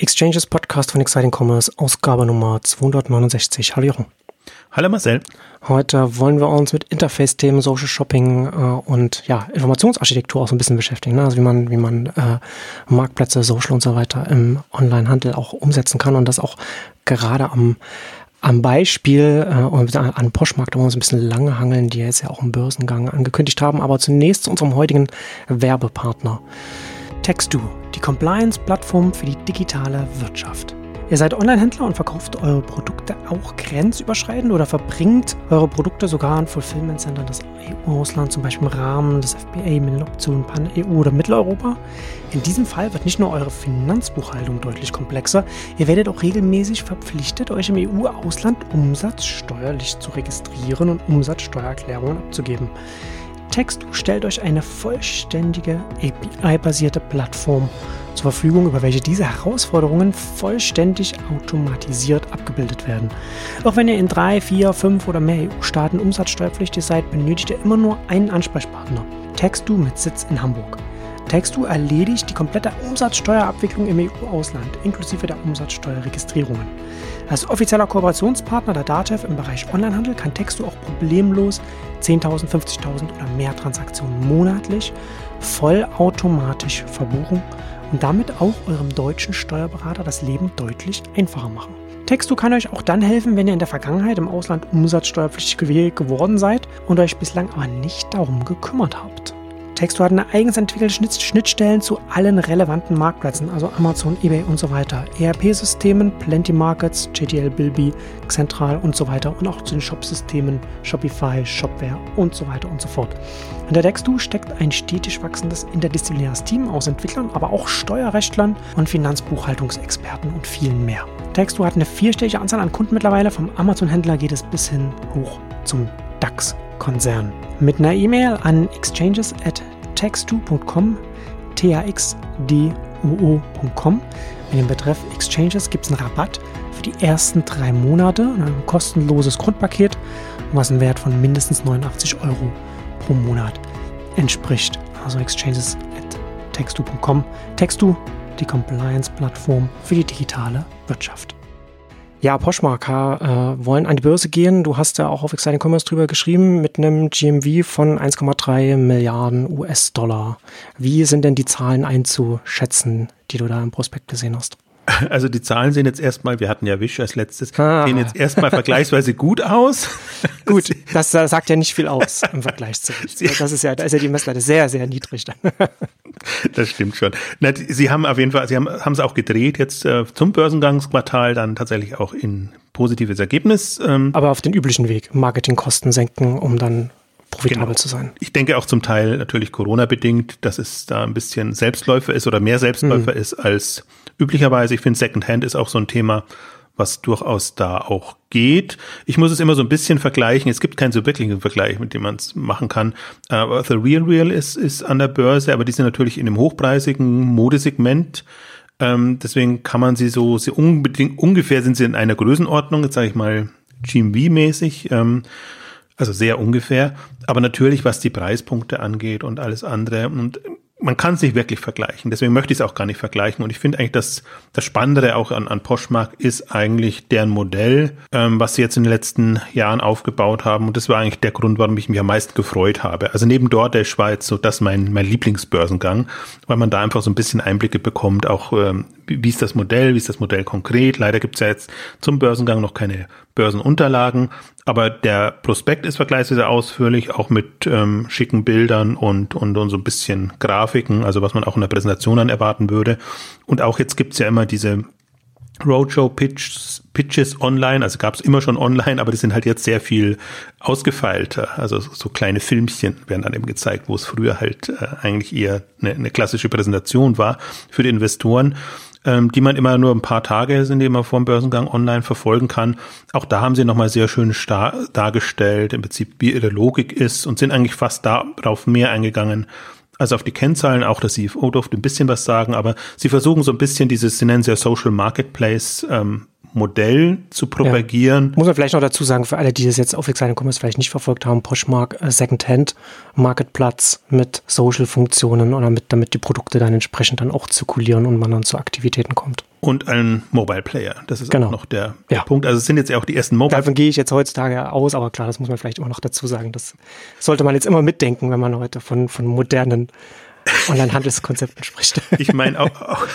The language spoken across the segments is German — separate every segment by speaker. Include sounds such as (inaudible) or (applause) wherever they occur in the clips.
Speaker 1: Exchanges Podcast von Exciting Commerce, Ausgabe Nummer 269. Hallo Jochen.
Speaker 2: Hallo Marcel.
Speaker 1: Heute wollen wir uns mit Interface-Themen, Social Shopping äh, und ja, Informationsarchitektur auch so ein bisschen beschäftigen. Ne? Also wie man, wie man äh, Marktplätze, Social und so weiter im Online-Handel auch umsetzen kann und das auch gerade am am Beispiel äh, an Poshmark, da wollen wir uns ein bisschen lange hangeln, die jetzt ja auch einen Börsengang angekündigt haben. Aber zunächst zu unserem heutigen Werbepartner. Textu, die Compliance-Plattform für die digitale Wirtschaft. Ihr seid Online-Händler und verkauft eure Produkte auch grenzüberschreitend oder verbringt eure Produkte sogar an Fulfillment-Centern des EU-Auslands, zum Beispiel im Rahmen des FBA mit den Optionen Pan-EU oder Mitteleuropa. In diesem Fall wird nicht nur eure Finanzbuchhaltung deutlich komplexer, ihr werdet auch regelmäßig verpflichtet, euch im EU-Ausland umsatzsteuerlich zu registrieren und Umsatzsteuererklärungen abzugeben. Textu stellt euch eine vollständige API-basierte Plattform zur Verfügung, über welche diese Herausforderungen vollständig automatisiert abgebildet werden. Auch wenn ihr in drei, vier, fünf oder mehr EU-Staaten umsatzsteuerpflichtig seid, benötigt ihr immer nur einen Ansprechpartner. Textu mit Sitz in Hamburg. Textu erledigt die komplette Umsatzsteuerabwicklung im EU-Ausland, inklusive der Umsatzsteuerregistrierungen. Als offizieller Kooperationspartner der DATEV im Bereich Onlinehandel kann Textu auch problemlos 10.000, 50.000 oder mehr Transaktionen monatlich vollautomatisch verbuchen und damit auch eurem deutschen Steuerberater das Leben deutlich einfacher machen. Textu kann euch auch dann helfen, wenn ihr in der Vergangenheit im Ausland umsatzsteuerpflichtig geworden seid und euch bislang aber nicht darum gekümmert habt. Textu hat eine eigens entwickelte Schnittstellen zu allen relevanten Marktplätzen, also Amazon, eBay und so weiter, ERP-Systemen, Plenty Markets, JTL Bilby, Central und so weiter und auch zu den Shop-Systemen Shopify, Shopware und so weiter und so fort. Hinter Textu steckt ein stetig wachsendes interdisziplinäres Team aus Entwicklern, aber auch Steuerrechtlern und Finanzbuchhaltungsexperten und vielen mehr. Textu hat eine vierstellige Anzahl an Kunden mittlerweile, vom Amazon-Händler geht es bis hin hoch zum DAX-Konzern. Mit einer E-Mail an exchanges textu.com, t-a-x-d-u-o.com. Mit dem Betreff Exchanges gibt es einen Rabatt für die ersten drei Monate und ein kostenloses Grundpaket, was einen Wert von mindestens 89 Euro pro Monat entspricht. Also Exchanges at textu.com. Textu, die Compliance-Plattform für die digitale Wirtschaft. Ja, Poshmark äh, wollen an die Börse gehen. Du hast ja auch auf Exciting Commerce drüber geschrieben mit einem GMV von 1,3 Milliarden US-Dollar. Wie sind denn die Zahlen einzuschätzen, die du da im Prospekt gesehen hast? (laughs)
Speaker 2: Also die Zahlen sehen jetzt erstmal, wir hatten ja Wish als letztes, ah. sehen jetzt erstmal vergleichsweise gut aus. (laughs)
Speaker 1: gut, das, sagt ja nicht viel aus (laughs) im Vergleich zu Wish. Das ist ja, da ist ja die Messlatte sehr, sehr niedrig dann.
Speaker 2: das stimmt schon. Na, sie haben auf jeden Fall, sie haben haben es auch gedreht jetzt äh, zum Börsengangsquartal dann tatsächlich auch in positives Ergebnis.
Speaker 1: Ähm, Aber auf den üblichen Weg, Marketingkosten senken, um dann profitabel genau. zu sein.
Speaker 2: Ich denke auch zum Teil natürlich Corona-bedingt, dass es da ein bisschen Selbstläufer ist oder mehr Selbstläufer mhm. ist als üblicherweise. Ich finde, Secondhand ist auch so ein Thema, was durchaus da auch geht. Ich muss es immer so ein bisschen vergleichen. Es gibt keinen so wirklichen Vergleich, mit dem man es machen kann. Aber The Real Real ist, ist an der Börse, aber die sind natürlich in einem hochpreisigen Modesegment. Ähm, deswegen kann man sie so, sie unbedingt, ungefähr sind sie in einer Größenordnung, jetzt sage ich mal GMV-mäßig. Ähm, also sehr ungefähr. Aber natürlich, was die Preispunkte angeht und alles andere. Und man kann es nicht wirklich vergleichen. Deswegen möchte ich es auch gar nicht vergleichen. Und ich finde eigentlich, dass das Spannendere auch an, an Poshmark ist eigentlich deren Modell, ähm, was sie jetzt in den letzten Jahren aufgebaut haben. Und das war eigentlich der Grund, warum ich mich am meisten gefreut habe. Also neben dort der Schweiz, so das mein, mein Lieblingsbörsengang, weil man da einfach so ein bisschen Einblicke bekommt, auch ähm, wie, ist das Modell, wie ist das Modell konkret. Leider gibt es ja jetzt zum Börsengang noch keine Börsenunterlagen, aber der Prospekt ist vergleichsweise ausführlich, auch mit ähm, schicken Bildern und, und, und so ein bisschen Grafiken, also was man auch in der Präsentation dann erwarten würde. Und auch jetzt gibt's ja immer diese Roadshow Pitches, Pitches online, also gab's immer schon online, aber die sind halt jetzt sehr viel ausgefeilter. Also so kleine Filmchen werden dann eben gezeigt, wo es früher halt äh, eigentlich eher eine, eine klassische Präsentation war für die Investoren ähm, die man immer nur ein paar Tage sind, die man vor dem Börsengang online verfolgen kann. Auch da haben sie nochmal sehr schön dargestellt, im Prinzip, wie ihre Logik ist und sind eigentlich fast darauf mehr eingegangen, als auf die Kennzahlen, auch der CFO durfte ein bisschen was sagen, aber sie versuchen so ein bisschen dieses, sie nennen es ja Social Marketplace ähm, Modell zu propagieren.
Speaker 1: Ja. Muss man vielleicht noch dazu sagen, für alle, die das jetzt auf Exciting Commerce vielleicht nicht verfolgt haben, Poshmark äh, Secondhand Marketplatz mit Social-Funktionen oder mit, damit die Produkte dann entsprechend dann auch zirkulieren und man dann zu Aktivitäten kommt.
Speaker 2: Und ein Mobile Player. Das ist genau. auch noch der, der ja. Punkt. Also es sind jetzt ja auch die ersten Mobile.
Speaker 1: Davon gehe ich jetzt heutzutage aus, aber klar, das muss man vielleicht immer noch dazu sagen. Das sollte man jetzt immer mitdenken, wenn man heute von, von modernen Online-Handelskonzepten spricht.
Speaker 2: Ich meine, auch, auch,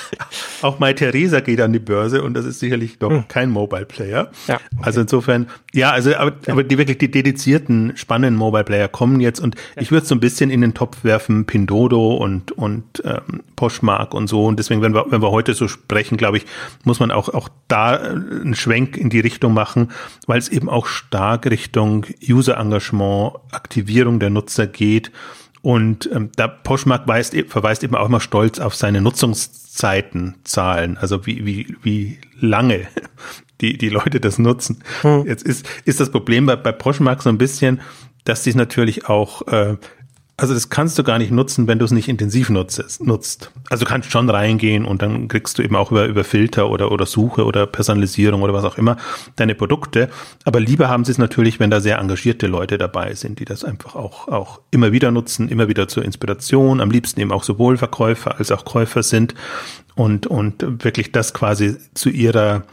Speaker 2: auch Mai Theresa geht an die Börse und das ist sicherlich doch hm. kein Mobile Player. Ja, okay. Also insofern, ja, also aber, ja. aber die wirklich die dedizierten, spannenden Mobile Player kommen jetzt und ja. ich würde es so ein bisschen in den Topf werfen, Pindodo und, und ähm, Poshmark und so. Und deswegen, wenn wir, wenn wir heute so sprechen, glaube ich, muss man auch, auch da einen Schwenk in die Richtung machen, weil es eben auch stark Richtung User-Engagement, Aktivierung der Nutzer geht. Und ähm, da Poshmark weist, e, verweist eben auch immer stolz auf seine Nutzungszeitenzahlen, also wie, wie, wie lange (laughs) die, die Leute das nutzen. Hm. Jetzt ist, ist das Problem bei, bei Poshmark so ein bisschen, dass sie es natürlich auch äh, also das kannst du gar nicht nutzen, wenn du es nicht intensiv nutzt, nutzt. Also du kannst schon reingehen und dann kriegst du eben auch über, über Filter oder, oder Suche oder Personalisierung oder was auch immer deine Produkte. Aber lieber haben sie es natürlich, wenn da sehr engagierte Leute dabei sind, die das einfach auch, auch immer wieder nutzen, immer wieder zur Inspiration, am liebsten eben auch sowohl Verkäufer als auch Käufer sind und, und wirklich das quasi zu ihrer,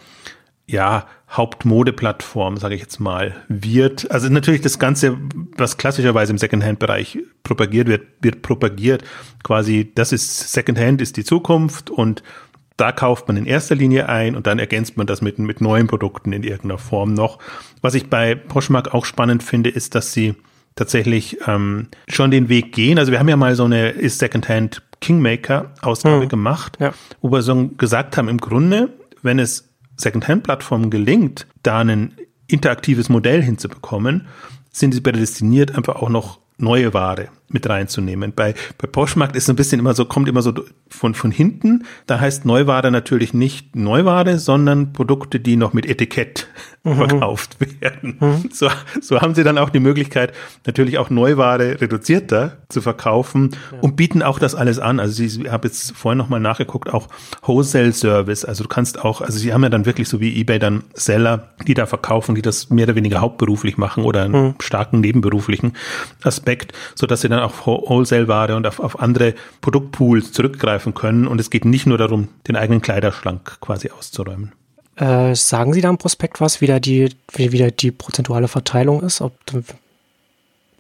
Speaker 2: ja, Hauptmodeplattform, sage ich jetzt mal, wird. Also natürlich das Ganze, was klassischerweise im Secondhand-Bereich propagiert wird, wird propagiert. Quasi, das ist Secondhand ist die Zukunft und da kauft man in erster Linie ein und dann ergänzt man das mit, mit neuen Produkten in irgendeiner Form noch. Was ich bei Poshmark auch spannend finde, ist, dass sie tatsächlich ähm, schon den Weg gehen. Also wir haben ja mal so eine Ist Secondhand Kingmaker Ausgabe hm. gemacht, ja. wo wir so gesagt haben, im Grunde, wenn es Secondhand-Plattformen gelingt, da ein interaktives Modell hinzubekommen, sind sie prädestiniert, einfach auch noch neue Ware mit reinzunehmen. Bei, bei Poshmark ist es ein bisschen immer so, kommt immer so von, von hinten. Da heißt Neuware natürlich nicht Neuware, sondern Produkte, die noch mit Etikett mhm. verkauft werden. Mhm. So, so haben sie dann auch die Möglichkeit, natürlich auch Neuware reduzierter zu verkaufen ja. und bieten auch das alles an. Also ich habe jetzt vorhin nochmal nachgeguckt, auch Wholesale Service. Also du kannst auch, also sie haben ja dann wirklich so wie eBay dann Seller, die da verkaufen, die das mehr oder weniger hauptberuflich machen oder einen mhm. starken nebenberuflichen Aspekt, so dass sie dann auf Wholesale-Ware und auf, auf andere Produktpools zurückgreifen können. Und es geht nicht nur darum, den eigenen Kleiderschrank quasi auszuräumen.
Speaker 1: Äh, sagen Sie da im Prospekt was, wie da die, wie wieder die prozentuale Verteilung ist? Ob,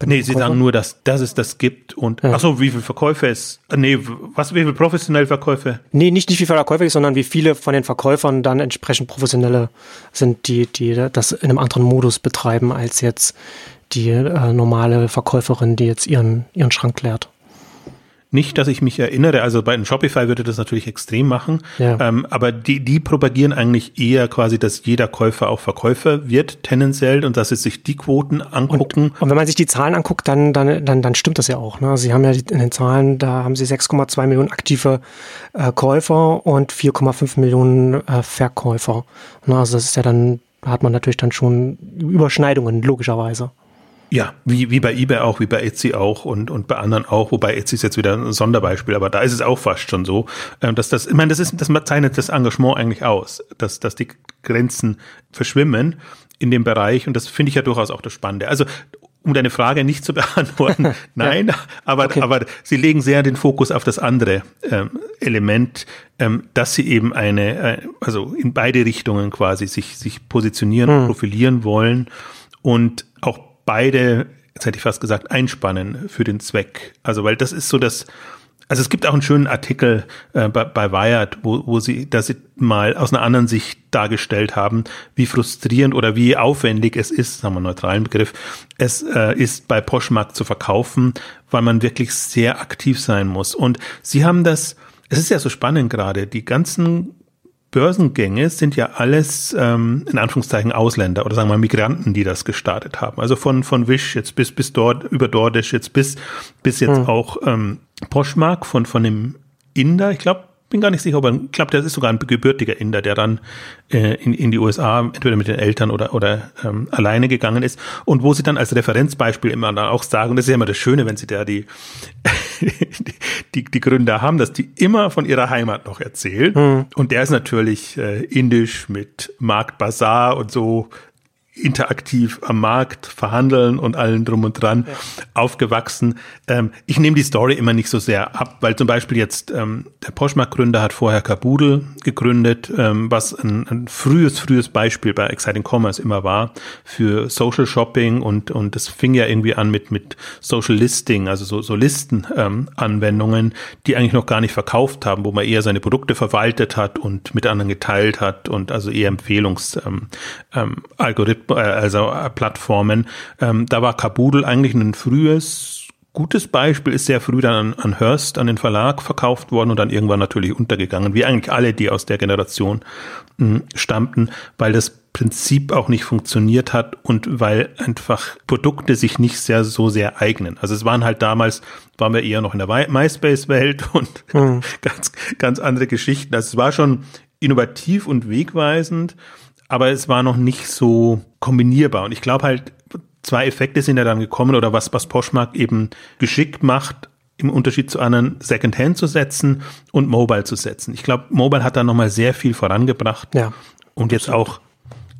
Speaker 2: nee, Sie sagen nur, dass, dass es das gibt und ja. achso, wie viele Verkäufe es. Äh, nee, was, wie viele professionelle Verkäufe?
Speaker 1: Nee, nicht, nicht wie viele Verkäufe, sondern wie viele von den Verkäufern dann entsprechend professionelle sind, die, die das in einem anderen Modus betreiben als jetzt die äh, normale Verkäuferin, die jetzt ihren, ihren Schrank leert.
Speaker 2: Nicht, dass ich mich erinnere, also bei einem Shopify würde das natürlich extrem machen, ja. ähm, aber die, die propagieren eigentlich eher quasi, dass jeder Käufer auch Verkäufer wird, tendenziell, und dass sie sich die Quoten angucken.
Speaker 1: Und, und wenn man sich die Zahlen anguckt, dann, dann, dann, dann stimmt das ja auch. Ne? Sie haben ja in den Zahlen, da haben sie 6,2 Millionen aktive äh, Käufer und 4,5 Millionen äh, Verkäufer. Ne? Also das ist ja dann, da hat man natürlich dann schon Überschneidungen, logischerweise.
Speaker 2: Ja, wie, wie bei eBay auch, wie bei Etsy auch und, und bei anderen auch, wobei Etsy ist jetzt wieder ein Sonderbeispiel, aber da ist es auch fast schon so, ähm, dass das, ich meine, das ist, das zeichnet das Engagement eigentlich aus, dass, dass die Grenzen verschwimmen in dem Bereich und das finde ich ja durchaus auch das Spannende. Also, um deine Frage nicht zu (laughs) beantworten, (laughs) nein, ja. aber, okay. aber sie legen sehr den Fokus auf das andere ähm, Element, ähm, dass sie eben eine, äh, also in beide Richtungen quasi sich, sich positionieren, hm. profilieren wollen und auch beide, jetzt hätte ich fast gesagt, einspannen für den Zweck. Also, weil das ist so das, also es gibt auch einen schönen Artikel äh, bei, bei Wired, wo, wo sie das mal aus einer anderen Sicht dargestellt haben, wie frustrierend oder wie aufwendig es ist, sagen wir einen neutralen Begriff, es äh, ist bei Poshmark zu verkaufen, weil man wirklich sehr aktiv sein muss. Und sie haben das, es ist ja so spannend gerade, die ganzen Börsengänge sind ja alles ähm, in Anführungszeichen Ausländer oder sagen wir Migranten, die das gestartet haben. Also von von Wish jetzt bis bis dort über DoorDash jetzt bis bis jetzt hm. auch ähm, Poshmark von von dem Inder, ich glaube bin gar nicht sicher, aber ich glaube, der ist sogar ein gebürtiger Inder, der dann äh, in, in die USA entweder mit den Eltern oder, oder ähm, alleine gegangen ist. Und wo sie dann als Referenzbeispiel immer dann auch sagen, das ist ja immer das Schöne, wenn sie da die, (laughs) die, die Gründer haben, dass die immer von ihrer Heimat noch erzählen. Mhm. Und der ist natürlich äh, indisch mit Markt Bazaar und so interaktiv am Markt verhandeln und allen drum und dran ja. aufgewachsen. Ähm, ich nehme die Story immer nicht so sehr ab, weil zum Beispiel jetzt ähm, der Poshmark-Gründer hat vorher Kabudel gegründet, ähm, was ein, ein, frühes, frühes Beispiel bei Exciting Commerce immer war für Social Shopping und und das fing ja irgendwie an mit mit Social Listing, also so, so Listen-Anwendungen, ähm, die eigentlich noch gar nicht verkauft haben, wo man eher seine Produkte verwaltet hat und mit anderen geteilt hat und also eher Empfehlungsalgorithmen äh, also äh, Plattformen. Ähm, da war Kabudel eigentlich ein frühes gutes Beispiel ist sehr früh dann an, an Hearst, an den Verlag verkauft worden und dann irgendwann natürlich untergegangen, wie eigentlich alle, die aus der Generation mh, hm, stammten, weil das Prinzip auch nicht funktioniert hat und weil einfach Produkte sich nicht sehr so sehr eignen. Also es waren halt damals, waren wir eher noch in der MySpace-Welt (laughs) und mhm. ganz, ganz andere Geschichten. Also es war schon innovativ und wegweisend, aber es war noch nicht so kombinierbar. Und ich glaube halt, zwei Effekte sind ja dann gekommen oder was, was Poshmark eben geschickt macht, im Unterschied zu anderen Secondhand zu setzen und Mobile zu setzen. Ich glaube, Mobile hat da nochmal sehr viel vorangebracht. Ja. Und jetzt auch,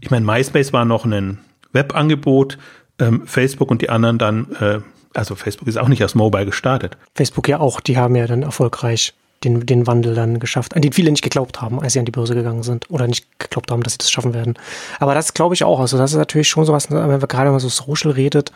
Speaker 2: ich meine, MySpace war noch ein Webangebot, ähm, Facebook und die anderen dann, äh, also Facebook ist auch nicht aus Mobile gestartet.
Speaker 1: Facebook ja auch, die haben ja dann erfolgreich den, den Wandel dann geschafft, an den viele nicht geglaubt haben, als sie an die Börse gegangen sind oder nicht geglaubt haben, dass sie das schaffen werden. Aber das glaube ich auch. Also das ist natürlich schon sowas, wenn wir gerade mal so Social redet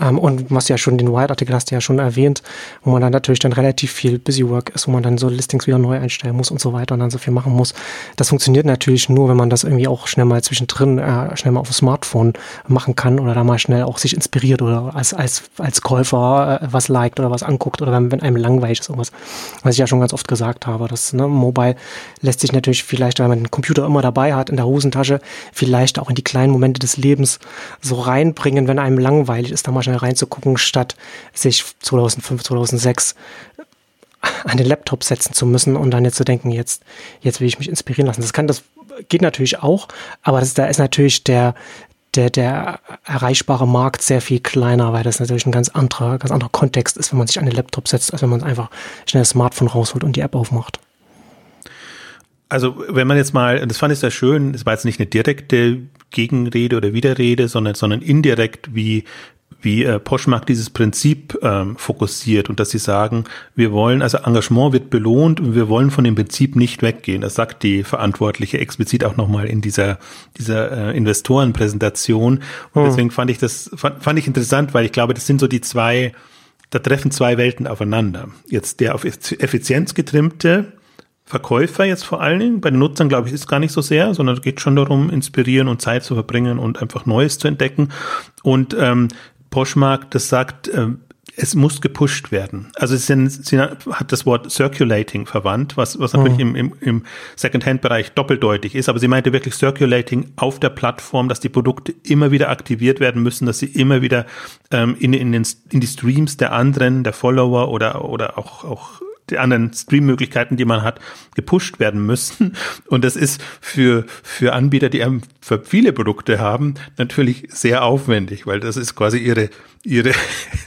Speaker 1: ähm, und was ja schon den Wired-Artikel hast du ja schon erwähnt, wo man dann natürlich dann relativ viel Busy Work ist, wo man dann so Listings wieder neu einstellen muss und so weiter und dann so viel machen muss. Das funktioniert natürlich nur, wenn man das irgendwie auch schnell mal zwischendrin, äh, schnell mal auf dem Smartphone machen kann oder da mal schnell auch sich inspiriert oder als, als, als Käufer äh, was liked oder was anguckt oder wenn, wenn einem langweilig ist irgendwas. Was ich ja schon ganz oft gesagt habe. Das ne, Mobile lässt sich natürlich vielleicht, wenn man den Computer immer dabei hat in der Hosentasche, vielleicht auch in die kleinen Momente des Lebens so reinbringen, wenn einem langweilig ist, da mal schnell reinzugucken, statt sich 2005, 2006 an den Laptop setzen zu müssen und dann jetzt zu denken, jetzt, jetzt will ich mich inspirieren lassen. Das kann, das geht natürlich auch, aber das, da ist natürlich der, der, der erreichbare Markt sehr viel kleiner, weil das natürlich ein ganz anderer, ganz anderer Kontext ist, wenn man sich an den Laptop setzt, als wenn man einfach schnell das Smartphone rausholt und die App aufmacht.
Speaker 2: Also, wenn man jetzt mal, das fand ich sehr schön, es war jetzt nicht eine direkte Gegenrede oder Widerrede, sondern, sondern indirekt, wie, wie äh, Poshmark dieses Prinzip ähm, fokussiert und dass sie sagen, wir wollen, also Engagement wird belohnt und wir wollen von dem Prinzip nicht weggehen. Das sagt die Verantwortliche explizit auch nochmal in dieser, dieser äh, Investorenpräsentation. Und hm. deswegen fand ich das, fand, fand ich interessant, weil ich glaube, das sind so die zwei, da treffen zwei Welten aufeinander. Jetzt der auf Effizienz getrimmte Verkäufer jetzt vor allen Dingen. Bei den Nutzern, glaube ich, ist gar nicht so sehr, sondern es geht schon darum, inspirieren und Zeit zu verbringen und einfach Neues zu entdecken. Und ähm, Poshmark, das sagt, äh, es muss gepusht werden. Also sie, sie hat das Wort circulating verwandt, was, was natürlich mhm. im, im, im Second-Hand-Bereich doppeldeutig ist, aber sie meinte wirklich circulating auf der Plattform, dass die Produkte immer wieder aktiviert werden müssen, dass sie immer wieder ähm, in, in, den, in die Streams der anderen, der Follower oder, oder auch, auch die anderen Stream-Möglichkeiten, die man hat, gepusht werden müssen. (laughs) Und das ist für, für Anbieter, die für viele Produkte haben, natürlich sehr aufwendig, weil das ist quasi ihre, ihre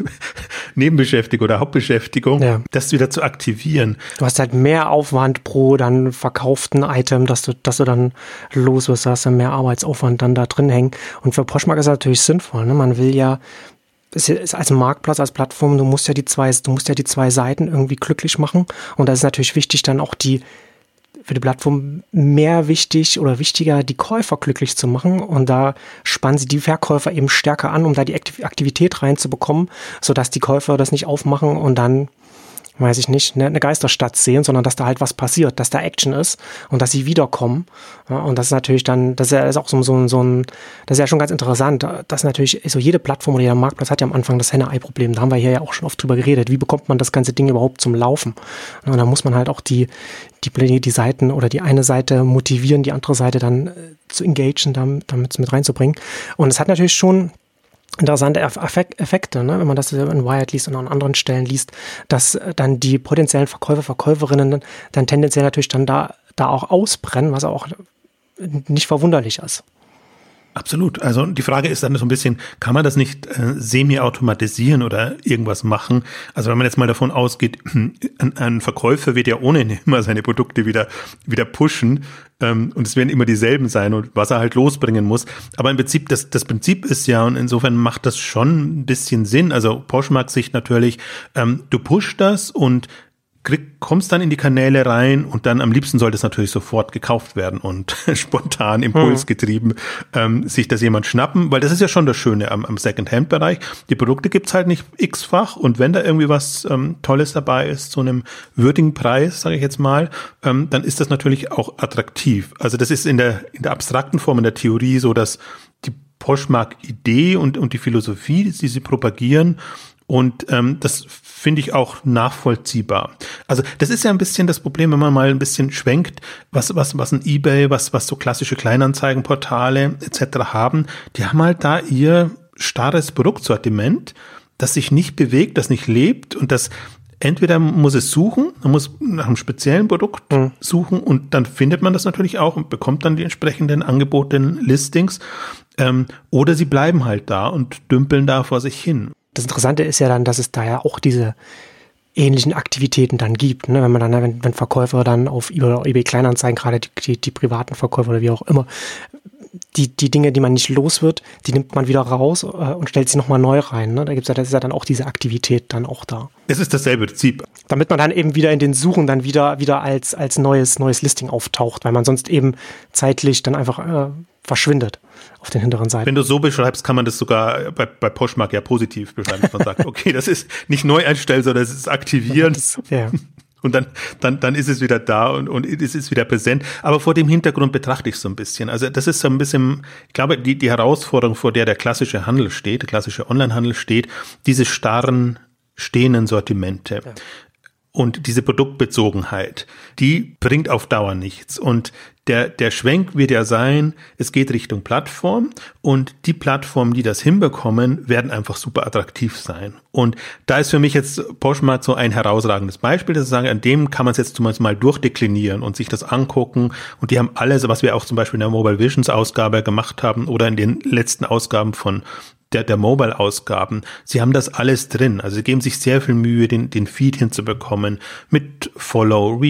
Speaker 2: (laughs) Nebenbeschäftigung oder Hauptbeschäftigung, ja. das wieder zu aktivieren.
Speaker 1: Du hast halt mehr Aufwand pro dann verkauften Item, dass du, dass du dann los wirst, da hast du mehr Arbeitsaufwand dann da drin hängen. Und für Poshmark ist das natürlich sinnvoll. Ne? Man will ja als Marktplatz, als Plattform, du musst ja die zwei, du musst ja die zwei Seiten irgendwie glücklich machen. Und da ist natürlich wichtig, dann auch die, für die Plattform mehr wichtig oder wichtiger, die Käufer glücklich zu machen. Und da spannen sie die Verkäufer eben stärker an, um da die Aktivität reinzubekommen, sodass die Käufer das nicht aufmachen und dann weiß ich nicht, eine, Geisterstadt sehen, sondern dass da halt was passiert, dass da Action ist und dass sie wiederkommen. Und das ist natürlich dann, das ist, ja, auch so, so, so ein, das ist ja schon ganz interessant, dass natürlich so jede Plattform oder jeder Marktplatz hat ja am Anfang das Henne-Ei-Problem. Da haben wir hier ja auch schon oft drüber geredet. Wie bekommt man das ganze Ding überhaupt zum Laufen? Und da muss man halt auch die, die, die Seiten oder die eine Seite motivieren, die andere Seite dann äh, zu engagen, damit es mit reinzubringen. Und es hat natürlich schon interessante Effekte, ne? wenn man das in Wired liest und an anderen Stellen liest, dass dann die potenziellen Verkäufer, Verkäuferinnen dann tendenziell natürlich dann da, da auch ausbrennen, was auch nicht verwunderlich ist.
Speaker 2: Absolut. Also die Frage ist dann so ein bisschen, kann man das nicht äh, semi-automatisieren oder irgendwas machen? Also wenn man jetzt mal davon ausgeht, (clears throat) ein, ein Verkäufer wird ja ohnehin immer seine Produkte wieder, wieder pushen ähm, und es werden immer dieselben sein und was er halt losbringen muss. Aber im Prinzip, das, das Prinzip ist ja und insofern macht das schon ein bisschen Sinn. Also Porsche mag sich natürlich, ähm, du pushst das und krieg, kommst dann in die Kanäle rein und dann am liebsten sollte es natürlich sofort gekauft werden und (laughs) spontan impulsgetrieben mhm. ähm, sich das jemand schnappen, weil das ist ja schon das Schöne am, am Second-Hand-Bereich. Die Produkte gibt's halt nicht x-fach und wenn da irgendwie was ähm, Tolles dabei ist, zu einem würdigen Preis, sage ich jetzt mal, ähm, dann ist das natürlich auch attraktiv. Also das ist in der, in der abstrakten Form, in der Theorie so, dass die Poshmark-Idee und, und die Philosophie, die sie propagieren, und ähm, das finde ich auch nachvollziehbar. Also das ist ja ein bisschen das Problem, wenn man mal ein bisschen schwenkt, was, was, was ein Ebay, was, was so klassische Kleinanzeigenportale etc. haben. Die haben halt da ihr starres Produktsortiment, das sich nicht bewegt, das nicht lebt und das entweder muss es suchen, man muss nach einem speziellen Produkt mhm. suchen und dann findet man das natürlich auch und bekommt dann die entsprechenden angebotenen Listings. Ähm, oder sie bleiben halt da und dümpeln da vor sich hin
Speaker 1: das Interessante ist ja dann, dass es da ja auch diese ähnlichen Aktivitäten dann gibt. Ne? Wenn man dann, wenn, wenn Verkäufer dann auf eBay, eBay Kleinanzeigen, gerade die, die, die, privaten Verkäufer oder wie auch immer, die, die Dinge, die man nicht los wird, die nimmt man wieder raus äh, und stellt sie nochmal neu rein. Ne? Da gibt's ja, das ist ja dann auch diese Aktivität dann auch da.
Speaker 2: Es ist dasselbe Prinzip.
Speaker 1: Damit man dann eben wieder in den Suchen dann wieder, wieder als, als neues, neues Listing auftaucht, weil man sonst eben zeitlich dann einfach äh, verschwindet auf den hinteren Seiten.
Speaker 2: Wenn du so beschreibst, kann man das sogar bei, bei Poshmark ja positiv beschreiben, dass man sagt, (laughs) okay, das ist nicht neu einstellen, sondern es ist aktivieren. Das, ja. Und dann, dann, dann ist es wieder da und, und es ist wieder präsent. Aber vor dem Hintergrund betrachte ich es so ein bisschen. Also das ist so ein bisschen, ich glaube, die, die Herausforderung, vor der der klassische Handel steht, der klassische Onlinehandel steht, diese starren stehenden Sortimente. Und diese Produktbezogenheit, die bringt auf Dauer nichts. Und der, der Schwenk wird ja sein, es geht Richtung Plattform und die Plattformen, die das hinbekommen, werden einfach super attraktiv sein. Und da ist für mich jetzt Poshmark so ein herausragendes Beispiel, dass ich sage, an dem kann man es jetzt zum Beispiel mal durchdeklinieren und sich das angucken. Und die haben alles, was wir auch zum Beispiel in der Mobile Visions Ausgabe gemacht haben oder in den letzten Ausgaben von der, der Mobile-Ausgaben. Sie haben das alles drin. Also sie geben sich sehr viel Mühe, den, den Feed hinzubekommen mit Follow,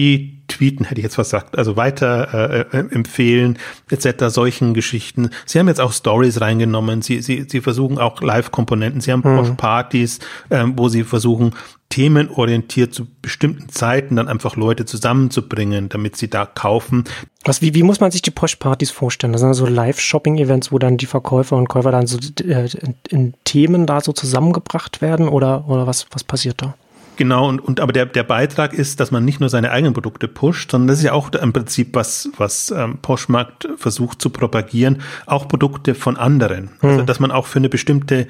Speaker 2: Retweeten, hätte ich jetzt gesagt, also weiter äh, äh, empfehlen, etc., solchen Geschichten. Sie haben jetzt auch Stories reingenommen. Sie, sie, sie versuchen auch Live-Komponenten. Sie haben mhm. Partys, äh, wo sie versuchen, themenorientiert zu bestimmten Zeiten dann einfach Leute zusammenzubringen, damit sie da kaufen.
Speaker 1: Was, wie, wie muss man sich die Posh-Partys vorstellen? Das sind so Live-Shopping-Events, wo dann die Verkäufer und Käufer dann so äh, in, in Themen da so zusammengebracht werden oder, oder was, was passiert da?
Speaker 2: Genau, und, und aber der, der Beitrag ist, dass man nicht nur seine eigenen Produkte pusht, sondern das ist ja auch im Prinzip was, was ähm, Poshmarkt versucht zu propagieren, auch Produkte von anderen. Hm. Also dass man auch für eine bestimmte,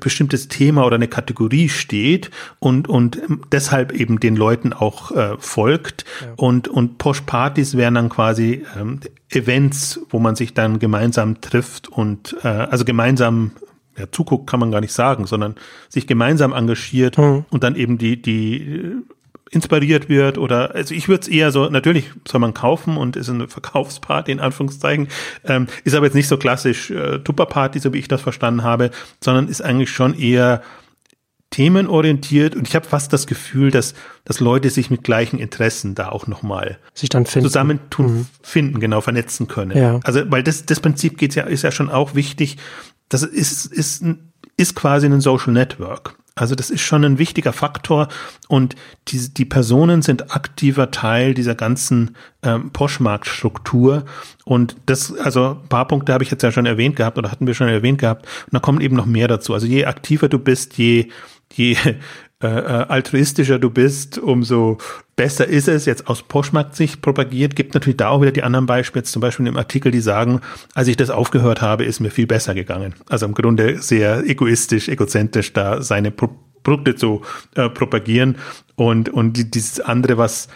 Speaker 2: bestimmtes Thema oder eine Kategorie steht und, und deshalb eben den Leuten auch äh, folgt. Ja. Und, und Posh-Partys wären dann quasi ähm, Events, wo man sich dann gemeinsam trifft und äh, also gemeinsam ja, zuguckt, kann man gar nicht sagen, sondern sich gemeinsam engagiert mhm. und dann eben die, die äh, inspiriert wird oder also ich würde es eher so, natürlich soll man kaufen und ist eine (laughs) Verkaufsparty in Anführungszeichen, ähm, ist aber jetzt nicht so klassisch äh, Tupperparty, so wie ich das verstanden habe, sondern ist eigentlich schon eher themenorientiert und ich habe fast das Gefühl, dass, dass Leute sich mit gleichen Interessen da auch nochmal
Speaker 1: sich dann finden.
Speaker 2: zusammentun, mhm. finden, genau, vernetzen können. Ja. Also, weil das, das Prinzip geht ja, ist ja schon auch wichtig, das ist, ist, ist quasi ein Social Network. Also das ist schon ein wichtiger Faktor und die, die Personen sind aktiver Teil dieser ganzen ähm, Poshmark-Struktur und das, also ein paar Punkte habe ich jetzt ja schon erwähnt gehabt oder hatten wir schon erwähnt gehabt und da kommen eben noch mehr dazu. Also je aktiver du bist, je, je äh, äh, altruistischer du bist, umso besser ist es. Jetzt aus Poshmark-Sicht propagiert, gibt natürlich da auch wieder die anderen Beispiele, jetzt zum Beispiel im Artikel, die sagen, als ich das aufgehört habe, ist mir viel besser gegangen. Also im Grunde sehr egoistisch, egozentrisch da seine Pro Produkte zu äh, propagieren und, und dieses andere, was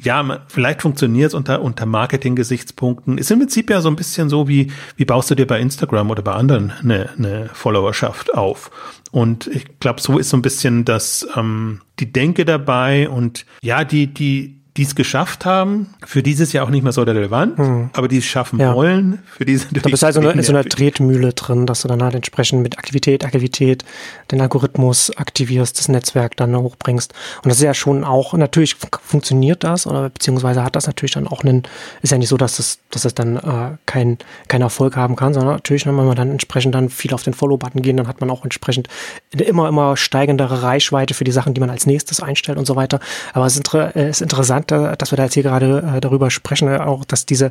Speaker 2: ja, vielleicht funktioniert es unter, unter Marketing-Gesichtspunkten. Ist im Prinzip ja so ein bisschen so wie, wie baust du dir bei Instagram oder bei anderen eine, eine Followerschaft auf. Und ich glaube, so ist so ein bisschen das, ähm, die Denke dabei und ja, die, die, die es geschafft haben, für dieses Jahr auch nicht mehr so relevant, hm. aber die es schaffen ja. wollen, für diese
Speaker 1: Da bist du also in so einer Tretmühle drin, dass du dann halt entsprechend mit Aktivität, Aktivität den Algorithmus aktivierst, das Netzwerk dann hochbringst. Und das ist ja schon auch, natürlich funktioniert das, oder beziehungsweise hat das natürlich dann auch einen, ist ja nicht so, dass es, dass es dann äh, kein, kein Erfolg haben kann, sondern natürlich, wenn man dann entsprechend dann viel auf den Follow-Button gehen, dann hat man auch entsprechend eine immer, immer steigendere Reichweite für die Sachen, die man als nächstes einstellt und so weiter. Aber es ist, äh, ist interessant, dass wir da jetzt hier gerade äh, darüber sprechen, äh, auch, dass diese,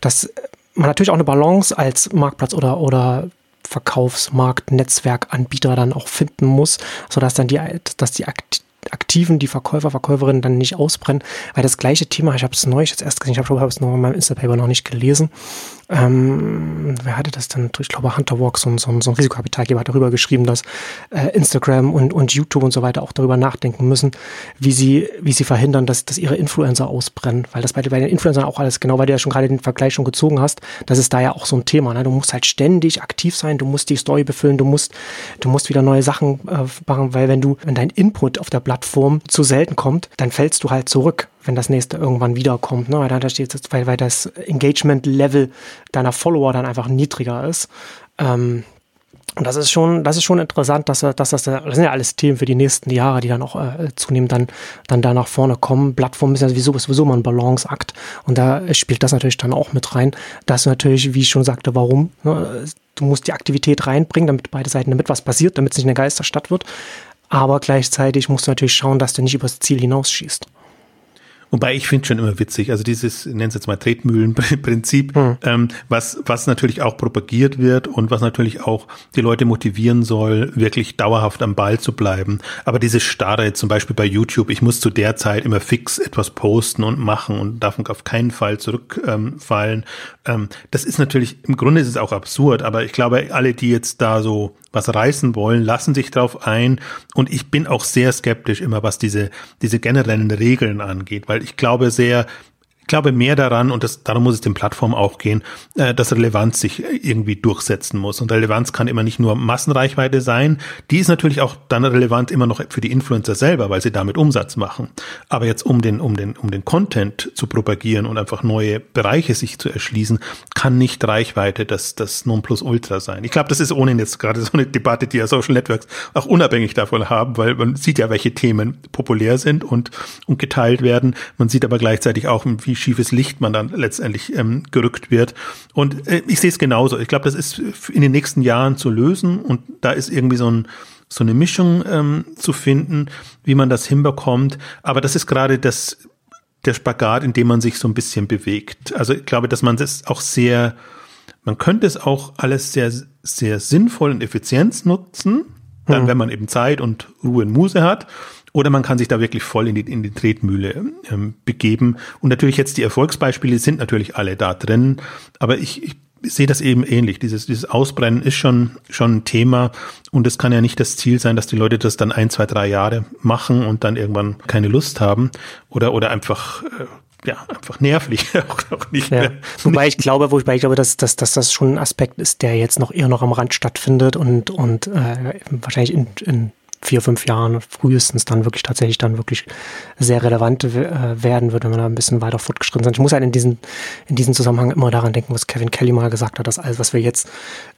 Speaker 1: dass man natürlich auch eine Balance als Marktplatz oder, oder Verkaufsmarkt, Netzwerkanbieter dann auch finden muss, sodass dann die, dass die Aktiven, die Verkäufer, Verkäuferinnen dann nicht ausbrennen, weil das gleiche Thema, ich habe es neu jetzt erst gesehen, ich habe es noch in meinem Instapaper noch nicht gelesen, ähm, wer hatte das denn? Ich glaube, Hunter Walk, so, so, so ein Risikokapitalgeber, hat darüber geschrieben, dass äh, Instagram und, und YouTube und so weiter auch darüber nachdenken müssen, wie sie, wie sie verhindern, dass, dass ihre Influencer ausbrennen. Weil das bei, bei den Influencern auch alles, genau weil du ja schon gerade den Vergleich schon gezogen hast, das ist da ja auch so ein Thema. Ne? Du musst halt ständig aktiv sein, du musst die Story befüllen, du musst, du musst wieder neue Sachen äh, machen, weil wenn du, wenn dein Input auf der Plattform zu selten kommt, dann fällst du halt zurück wenn das nächste irgendwann wiederkommt, ne? weil da steht weil, weil das Engagement-Level deiner Follower dann einfach niedriger ist. Ähm, und das ist schon, das ist schon interessant, dass, dass das, das sind ja alles Themen für die nächsten Jahre, die dann auch äh, zunehmend dann, dann da nach vorne kommen. Plattform ist ja sowieso, ist sowieso mal ein Balanceakt. Und da spielt das natürlich dann auch mit rein. Das ist natürlich, wie ich schon sagte, warum. Ne? Du musst die Aktivität reinbringen, damit beide Seiten, damit was passiert, damit es nicht eine Geisterstadt wird. Aber gleichzeitig musst du natürlich schauen, dass du nicht übers Ziel hinausschießt.
Speaker 2: Wobei ich finde schon immer witzig, also dieses, nennen es jetzt mal Tretmühlenprinzip, hm. ähm, was, was natürlich auch propagiert wird und was natürlich auch die Leute motivieren soll, wirklich dauerhaft am Ball zu bleiben. Aber diese Starre zum Beispiel bei YouTube, ich muss zu der Zeit immer fix etwas posten und machen und darf auf keinen Fall zurückfallen. Ähm, das ist natürlich, im Grunde ist es auch absurd, aber ich glaube, alle, die jetzt da so was reißen wollen, lassen sich drauf ein. Und ich bin auch sehr skeptisch immer, was diese, diese generellen Regeln angeht, weil ich glaube sehr, ich glaube mehr daran, und das, darum muss es den Plattformen auch gehen, äh, dass Relevanz sich irgendwie durchsetzen muss. Und Relevanz kann immer nicht nur Massenreichweite sein. Die ist natürlich auch dann relevant immer noch für die Influencer selber, weil sie damit Umsatz machen. Aber jetzt um den, um den, um den Content zu propagieren und einfach neue Bereiche sich zu erschließen, kann nicht Reichweite das, das Nonplusultra sein. Ich glaube, das ist ohnehin jetzt gerade so eine Debatte, die ja Social Networks auch unabhängig davon haben, weil man sieht ja, welche Themen populär sind und, und geteilt werden. Man sieht aber gleichzeitig auch, wie wie schiefes Licht man dann letztendlich ähm, gerückt wird. Und äh, ich sehe es genauso. Ich glaube, das ist in den nächsten Jahren zu lösen und da ist irgendwie so ein so eine Mischung ähm, zu finden, wie man das hinbekommt. Aber das ist gerade das der Spagat, in dem man sich so ein bisschen bewegt. Also ich glaube, dass man das auch sehr, man könnte es auch alles sehr, sehr sinnvoll und effizient nutzen, dann, hm. wenn man eben Zeit und Ruhe und Muse hat. Oder man kann sich da wirklich voll in die, in die Tretmühle ähm, begeben. Und natürlich jetzt die Erfolgsbeispiele sind natürlich alle da drin. Aber ich, ich sehe das eben ähnlich. Dieses, dieses Ausbrennen ist schon, schon ein Thema. Und es kann ja nicht das Ziel sein, dass die Leute das dann ein, zwei, drei Jahre machen und dann irgendwann keine Lust haben. Oder, oder einfach, äh, ja, einfach nervlich (laughs) auch, auch nicht
Speaker 1: ja. mehr. Wobei ich glaube, wobei ich glaube, dass, dass, dass das schon ein Aspekt ist, der jetzt noch eher noch am Rand stattfindet und, und äh, wahrscheinlich in, in vier, fünf Jahren frühestens dann wirklich tatsächlich dann wirklich sehr relevant äh, werden wird, wenn man da ein bisschen weiter fortgeschritten sind. Ich muss halt in diesem in diesem Zusammenhang immer daran denken, was Kevin Kelly mal gesagt hat, dass alles, was wir jetzt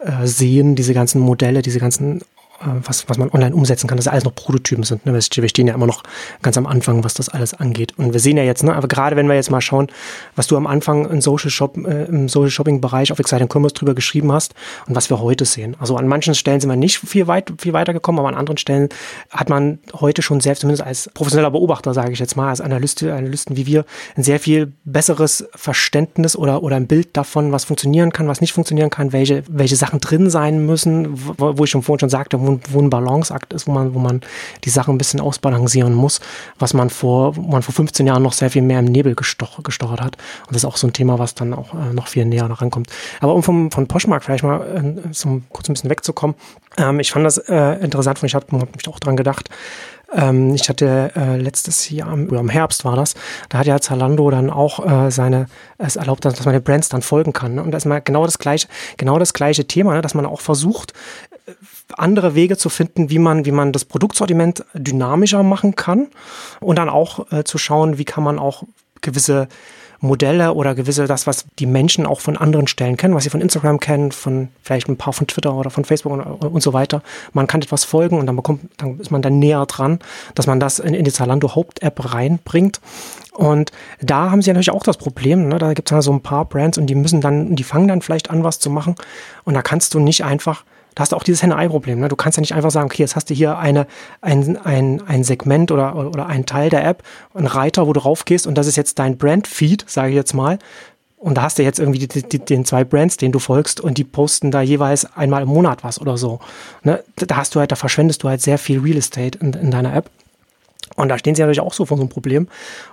Speaker 1: äh, sehen, diese ganzen Modelle, diese ganzen was, was man online umsetzen kann, dass alles noch Prototypen sind. Ne? Wir stehen ja immer noch ganz am Anfang, was das alles angeht. Und wir sehen ja jetzt, ne, aber gerade wenn wir jetzt mal schauen, was du am Anfang im Social, Shop, äh, im Social Shopping Bereich auf Exciting Commerce drüber geschrieben hast und was wir heute sehen. Also an manchen Stellen sind wir nicht viel, weit, viel weiter gekommen, aber an anderen Stellen hat man heute schon selbst, zumindest als professioneller Beobachter, sage ich jetzt mal, als Analyst, Analysten wie wir, ein sehr viel besseres Verständnis oder, oder ein Bild davon, was funktionieren kann, was nicht funktionieren kann, welche, welche Sachen drin sein müssen, wo, wo ich schon vorhin schon sagte, wo, wo ein Balanceakt ist, wo man, wo man die Sachen ein bisschen ausbalancieren muss, was man vor, man vor 15 Jahren noch sehr viel mehr im Nebel gestoch, gestochert hat. Und das ist auch so ein Thema, was dann auch äh, noch viel näher rankommt. Aber um vom, von Poshmark vielleicht mal äh, zum, kurz ein bisschen wegzukommen, ähm, ich fand das äh, interessant, ich habe hab mich auch dran gedacht, Ähm, ich hatte äh, letztes Jahr, oder im Herbst war das, da hat ja Zalando dann auch äh, seine, es erlaubt, dass man den Brands dann folgen kann. Ne? Und da ist mal genau das gleiche, genau das gleiche Thema, ne? dass man auch versucht, andere Wege zu finden, wie man, wie man das Produktsortiment dynamischer machen kann und dann auch äh, zu schauen, wie kann man auch gewisse Modelle oder gewisse das, was die Menschen auch von anderen Stellen kennen, was sie von Instagram kennen, von vielleicht ein paar von Twitter oder von Facebook und, und so weiter. Man kann etwas folgen und dann bekommt, dann ist man dann näher dran, dass man das in, in die Zalando Haupt-App reinbringt. Und da haben sie natürlich auch das Problem, ne? da gibt es dann so ein paar Brands und die müssen dann, die fangen dann vielleicht an, was zu machen. Und da kannst du nicht einfach da hast du auch dieses Henne-Ei-Problem. Ne? Du kannst ja nicht einfach sagen, okay, jetzt hast du hier eine, ein, ein, ein Segment oder, oder ein Teil der App, ein Reiter, wo du raufgehst und das ist jetzt dein Brand-Feed, sage ich jetzt mal. Und da hast du jetzt irgendwie die, die, den zwei Brands, denen du folgst und die posten da jeweils einmal im Monat was oder so. Ne? Da hast du halt, da verschwendest du halt sehr viel Real Estate in, in deiner App. Und da stehen sie natürlich auch so vor so einem Problem.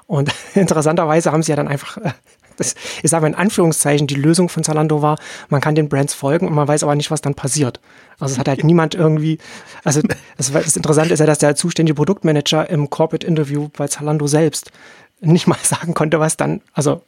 Speaker 1: Und (laughs) interessanterweise haben sie ja dann einfach äh, das, ich sage mal in Anführungszeichen, die Lösung von Zalando war, man kann den Brands folgen und man weiß aber nicht, was dann passiert. Also es hat halt niemand irgendwie, also das, das Interessante ist ja, dass der zuständige Produktmanager im Corporate Interview bei Zalando selbst nicht mal (laughs) sagen konnte, was dann, also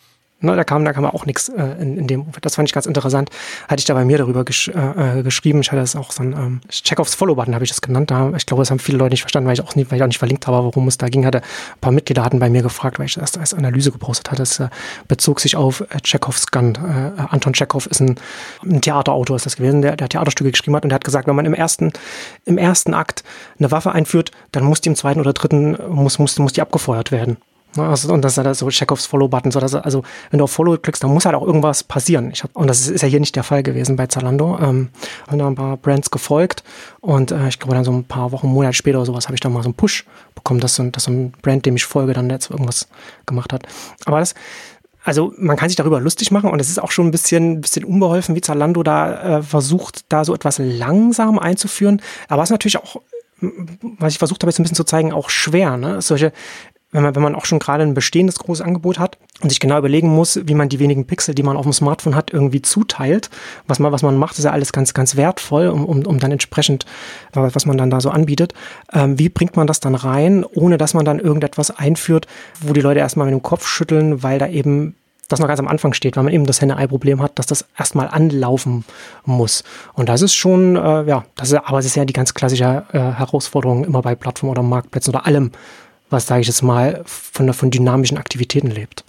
Speaker 1: Ne, da kam, da kam auch nichts äh, in, in dem. Das fand ich ganz interessant. Hatte ich da bei mir darüber gesch äh, geschrieben. Ich hatte das auch so ein ähm, Check-offs Follow-Button, habe ich das genannt. Da, ich glaube, das haben viele Leute nicht verstanden, weil ich auch nicht, weil ich auch nicht verlinkt habe, worum es da ging. Hatte ein paar Mitglieder hatten bei mir gefragt, weil ich das als Analyse gepostet hatte. Das äh, bezog sich auf äh, Chekhovs Gun. Äh, Anton Chekhov ist ein, ein Theaterautor, ist das gewesen, der, der Theaterstücke geschrieben hat und der hat gesagt, wenn man im ersten, im ersten Akt eine Waffe einführt, dann muss die im zweiten oder dritten muss, muss, muss die abgefeuert werden. Ne, also, und das ist halt so Chekhovs Follow-Button. So, dass, also, wenn du auf Follow klickst, dann muss halt auch irgendwas passieren. Ich hab, und das ist ja hier nicht der Fall gewesen bei Zalando. Ähm, haben da ein paar Brands gefolgt und äh, ich glaube dann so ein paar Wochen, Monate später oder sowas habe ich dann mal so einen Push bekommen, dass so, dass so ein Brand, dem ich folge, dann jetzt irgendwas gemacht hat. Aber das, also man kann sich darüber lustig machen und es ist auch schon ein bisschen, ein bisschen unbeholfen, wie Zalando da äh, versucht, da so etwas langsam einzuführen. Aber es ist natürlich auch was ich versucht habe, jetzt ein bisschen zu zeigen, auch schwer. Ne? Solche wenn man, wenn man auch schon gerade ein bestehendes großes Angebot hat und sich genau überlegen muss, wie man die wenigen Pixel, die man auf dem Smartphone hat, irgendwie zuteilt. Was man, was man macht, ist ja alles ganz, ganz wertvoll, um, um, um dann entsprechend, was man dann da so anbietet. Ähm, wie bringt man das dann rein, ohne dass man dann irgendetwas einführt, wo die Leute erstmal mit dem Kopf schütteln, weil da eben das noch ganz am Anfang steht, weil man eben das Henne-Ei-Problem hat, dass das erstmal anlaufen muss. Und das ist schon, äh, ja, das ist, aber es ist ja die ganz klassische äh, Herausforderung immer bei Plattformen oder Marktplätzen oder allem, was, sage ich jetzt mal, von, von dynamischen Aktivitäten lebt.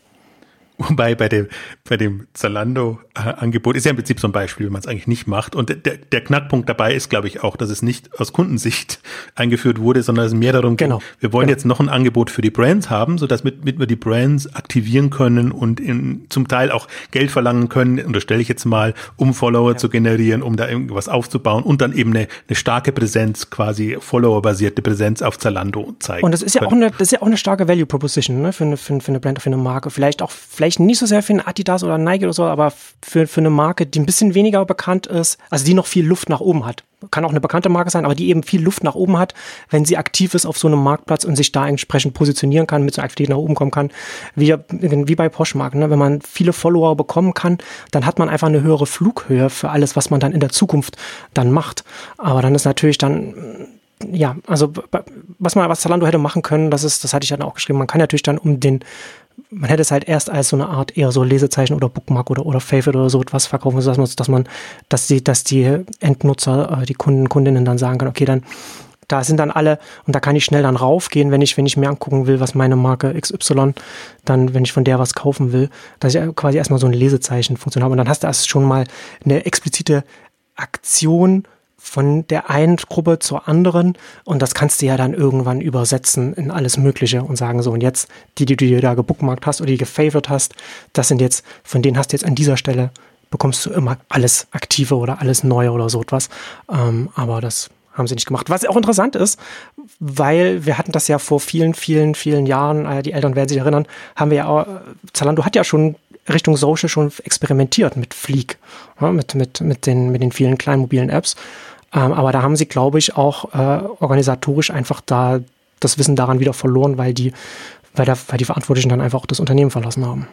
Speaker 2: Wobei bei dem, bei dem Zalando-Angebot ist ja im Prinzip so ein Beispiel, wie man es eigentlich nicht macht. Und der, der Knackpunkt dabei ist, glaube ich, auch, dass es nicht aus Kundensicht (laughs) eingeführt wurde, sondern es mehr darum geht, genau. wir wollen genau. jetzt noch ein Angebot für die Brands haben, sodass mit, mit wir die Brands aktivieren können und in, zum Teil auch Geld verlangen können, unterstelle ich jetzt mal, um Follower ja. zu generieren, um da irgendwas aufzubauen und dann eben eine, eine starke Präsenz, quasi Follower-basierte Präsenz auf Zalando zeigen.
Speaker 1: Und das ist ja können. auch eine, das ist ja auch eine starke Value Proposition, ne, für eine, für, für eine Brand, für eine Marke. Vielleicht auch, vielleicht vielleicht nicht so sehr für einen Adidas oder Nike oder so, aber für, für eine Marke, die ein bisschen weniger bekannt ist, also die noch viel Luft nach oben hat. Kann auch eine bekannte Marke sein, aber die eben viel Luft nach oben hat, wenn sie aktiv ist auf so einem Marktplatz und sich da entsprechend positionieren kann, mit so Aktivität nach oben kommen kann, wie, wie bei Poshmark. Ne? Wenn man viele Follower bekommen kann, dann hat man einfach eine höhere Flughöhe für alles, was man dann in der Zukunft dann macht. Aber dann ist natürlich dann ja, also was man, was Zalando hätte machen können, das ist, das hatte ich dann auch geschrieben, man kann natürlich dann um den man hätte es halt erst als so eine Art eher so Lesezeichen oder Bookmark oder, oder Favorite oder so etwas verkaufen, dass man, dass man, dass die, dass die Endnutzer, äh, die Kunden, Kundinnen dann sagen können, okay, dann, da sind dann alle und da kann ich schnell dann raufgehen, wenn ich, wenn ich mir angucken will, was meine Marke XY, dann, wenn ich von der was kaufen will, dass ich quasi erstmal so ein Lesezeichen-Funktion habe. Und dann hast du erst schon mal eine explizite Aktion, von der einen Gruppe zur anderen und das kannst du ja dann irgendwann übersetzen in alles Mögliche und sagen so und jetzt die, die du dir da gebookmarkt hast oder die gefavored hast, das sind jetzt, von denen hast du jetzt an dieser Stelle bekommst du immer alles Aktive oder alles Neue oder so etwas. Ähm, aber das haben sie nicht gemacht. Was auch interessant ist, weil wir hatten das ja vor vielen, vielen, vielen Jahren, äh, die Eltern werden sich erinnern, haben wir ja, auch, Zalando hat ja schon Richtung Social schon experimentiert mit Fleek, ja, mit, mit, mit, den, mit den vielen kleinen mobilen Apps. Ähm, aber da haben sie, glaube ich, auch äh, organisatorisch einfach da das Wissen daran wieder verloren, weil die, weil, da, weil die Verantwortlichen dann einfach auch das Unternehmen verlassen haben.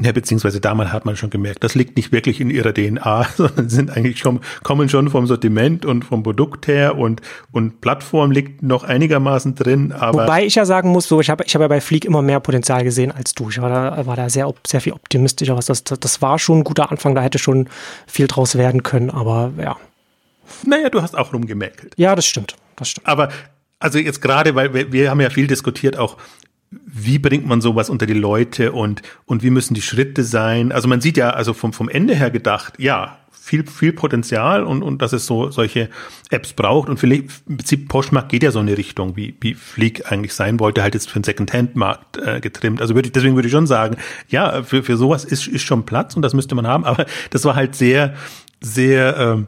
Speaker 2: Ja, beziehungsweise damals hat man schon gemerkt, das liegt nicht wirklich in ihrer DNA, (laughs) sondern sind eigentlich schon, kommen schon vom Sortiment und vom Produkt her und, und Plattform liegt noch einigermaßen drin, aber.
Speaker 1: Wobei ich ja sagen muss, so, ich habe ich hab ja bei Fleek immer mehr Potenzial gesehen als du. Ich war da, war da sehr, sehr viel optimistischer. Was das, das war schon ein guter Anfang, da hätte schon viel draus werden können, aber ja.
Speaker 2: Naja, du hast auch rumgemäkelt.
Speaker 1: Ja, das stimmt. Das stimmt.
Speaker 2: Aber also jetzt gerade, weil wir, wir haben ja viel diskutiert, auch wie bringt man sowas unter die Leute und, und wie müssen die Schritte sein? Also man sieht ja, also vom, vom Ende her gedacht, ja, viel, viel Potenzial und, und dass es so solche Apps braucht. Und vielleicht, im Prinzip Poshmark geht ja so in eine Richtung, wie, wie Fleek eigentlich sein wollte, halt jetzt für den Second-Hand-Markt äh, getrimmt. Also würde ich, deswegen würde ich schon sagen, ja, für, für sowas ist, ist schon Platz und das müsste man haben. Aber das war halt sehr, sehr, ähm,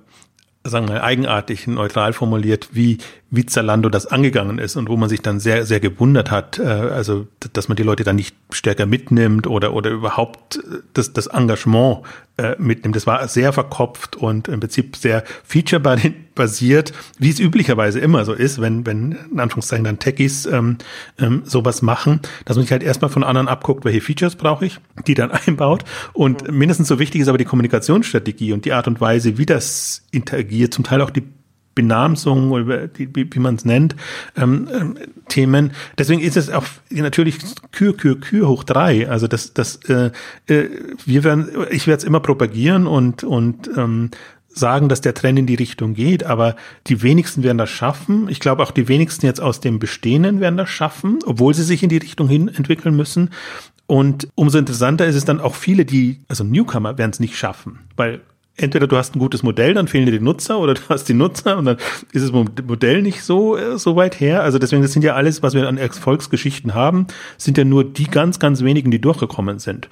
Speaker 2: sagen wir, eigenartig, neutral formuliert, wie, wie Zalando das angegangen ist und wo man sich dann sehr, sehr gewundert hat, äh, also, dass man die Leute dann nicht stärker mitnimmt oder, oder überhaupt äh, das, das Engagement äh, mitnimmt. Das war sehr verkopft und im Prinzip sehr feature-basiert, wie es üblicherweise immer so ist, wenn, wenn in Anführungszeichen dann Techies ähm, ähm, sowas machen, dass man sich halt erstmal von anderen abguckt, welche Features brauche ich, die dann (laughs) einbaut. Und mindestens so wichtig ist aber die Kommunikationsstrategie und die Art und Weise, wie das interagiert, zum Teil auch die Benamsung oder wie, wie man es nennt, ähm, ähm, Themen. Deswegen ist es auch natürlich Kür, Kür, Kür hoch drei. Also das, das, äh, äh, wir werden, ich werde es immer propagieren und und ähm, sagen, dass der Trend in die Richtung geht, aber die wenigsten werden das schaffen. Ich glaube auch die wenigsten jetzt aus dem Bestehenden werden das schaffen, obwohl sie sich in die Richtung hin entwickeln müssen. Und umso interessanter ist es dann auch viele, die, also Newcomer werden es nicht schaffen, weil entweder du hast ein gutes Modell, dann fehlen dir die Nutzer, oder du hast die Nutzer und dann ist das Modell nicht so, äh, so weit her. Also deswegen, das sind ja alles, was wir an Erfolgsgeschichten haben, sind ja nur die ganz, ganz wenigen, die durchgekommen sind.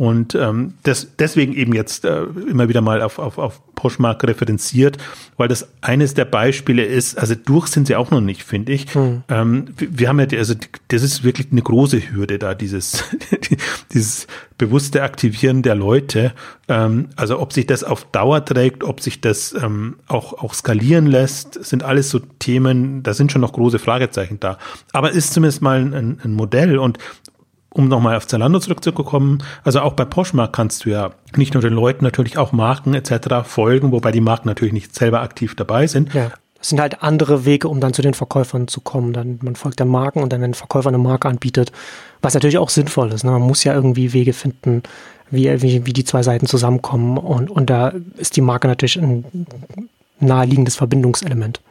Speaker 2: Und ähm, das, deswegen eben jetzt äh, immer wieder mal auf, auf, auf Poshmark referenziert, weil das eines der Beispiele ist, also durch sind sie auch noch nicht, finde ich. Hm. Ähm, wir, wir haben ja, die, also das ist wirklich eine große Hürde da, dieses, (laughs) dieses bewusste Aktivieren der Leute. Ähm, also ob sich das auf Dauer trägt, ob sich das ähm, auch, auch skalieren lässt, sind alles so Themen, da sind schon noch große Fragezeichen da. Aber ist zumindest mal ein, ein Modell und um nochmal auf Zalando zurückzukommen, also auch bei Poshmark kannst du ja nicht nur den Leuten natürlich auch Marken etc. folgen, wobei die Marken natürlich nicht selber aktiv dabei sind.
Speaker 1: Ja. Das sind halt andere Wege, um dann zu den Verkäufern zu kommen. Dann man folgt der Marken und dann, wenn ein Verkäufer eine Marke anbietet, was natürlich auch sinnvoll ist. Ne? Man muss ja irgendwie Wege finden, wie, wie, wie die zwei Seiten zusammenkommen. Und, und da ist die Marke natürlich ein naheliegendes Verbindungselement.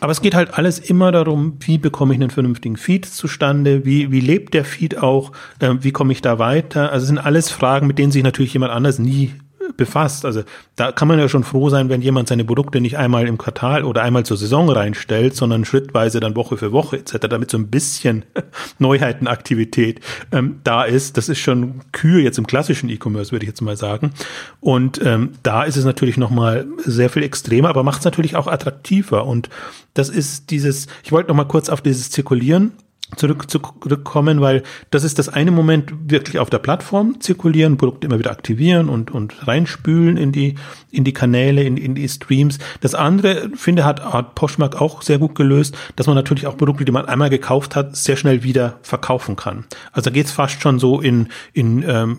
Speaker 2: Aber es geht halt alles immer darum, wie bekomme ich einen vernünftigen Feed zustande, wie, wie lebt der Feed auch, äh, wie komme ich da weiter. Also es sind alles Fragen, mit denen sich natürlich jemand anders nie befasst. Also da kann man ja schon froh sein, wenn jemand seine Produkte nicht einmal im Quartal oder einmal zur Saison reinstellt, sondern schrittweise dann Woche für Woche etc., damit so ein bisschen (laughs) Neuheitenaktivität ähm, da ist. Das ist schon Kühe jetzt im klassischen E-Commerce, würde ich jetzt mal sagen. Und ähm, da ist es natürlich nochmal sehr viel extremer, aber macht es natürlich auch attraktiver. Und das ist dieses, ich wollte nochmal kurz auf dieses Zirkulieren zurück, zurückkommen, weil das ist das eine Moment wirklich auf der Plattform zirkulieren, Produkte immer wieder aktivieren und, und reinspülen in die, in die Kanäle, in, in die Streams. Das andere, finde, hat, hat Poshmark auch sehr gut gelöst, dass man natürlich auch Produkte, die man einmal gekauft hat, sehr schnell wieder verkaufen kann. Also da geht's fast schon so in, in ähm,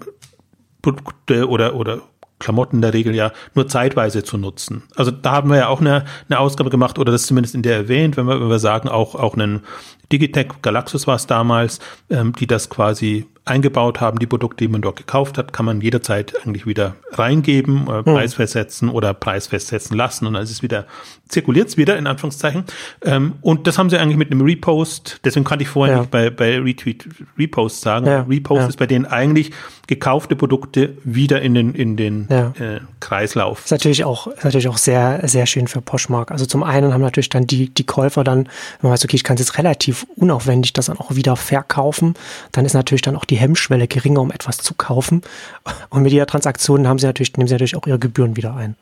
Speaker 2: Produkte oder, oder Klamotten in der Regel ja nur zeitweise zu nutzen. Also da haben wir ja auch eine, eine Ausgabe gemacht oder das zumindest in der erwähnt, wenn wir, wenn wir sagen, auch, auch einen Digitech Galaxus war es damals, ähm, die das quasi eingebaut haben, die Produkte, die man dort gekauft hat, kann man jederzeit eigentlich wieder reingeben, äh, hm. Preis festsetzen oder Preis festsetzen lassen und dann ist es wieder, zirkuliert es wieder in Anführungszeichen. Ähm, und das haben sie eigentlich mit einem Repost, deswegen kannte ich vorher ja. nicht bei, bei Retweet Repost sagen. Ja. Repost ja. ist bei denen eigentlich gekaufte Produkte wieder in den, in den äh, Kreislauf.
Speaker 1: Ist natürlich auch, ist natürlich auch sehr, sehr schön für Poshmark. Also zum einen haben natürlich dann die, die Käufer dann, wenn man weiß, okay, ich kann es jetzt relativ unaufwendig das dann auch wieder verkaufen, dann ist natürlich dann auch die Hemmschwelle geringer, um etwas zu kaufen. Und mit jeder Transaktion haben sie natürlich, nehmen sie natürlich auch ihre Gebühren wieder ein.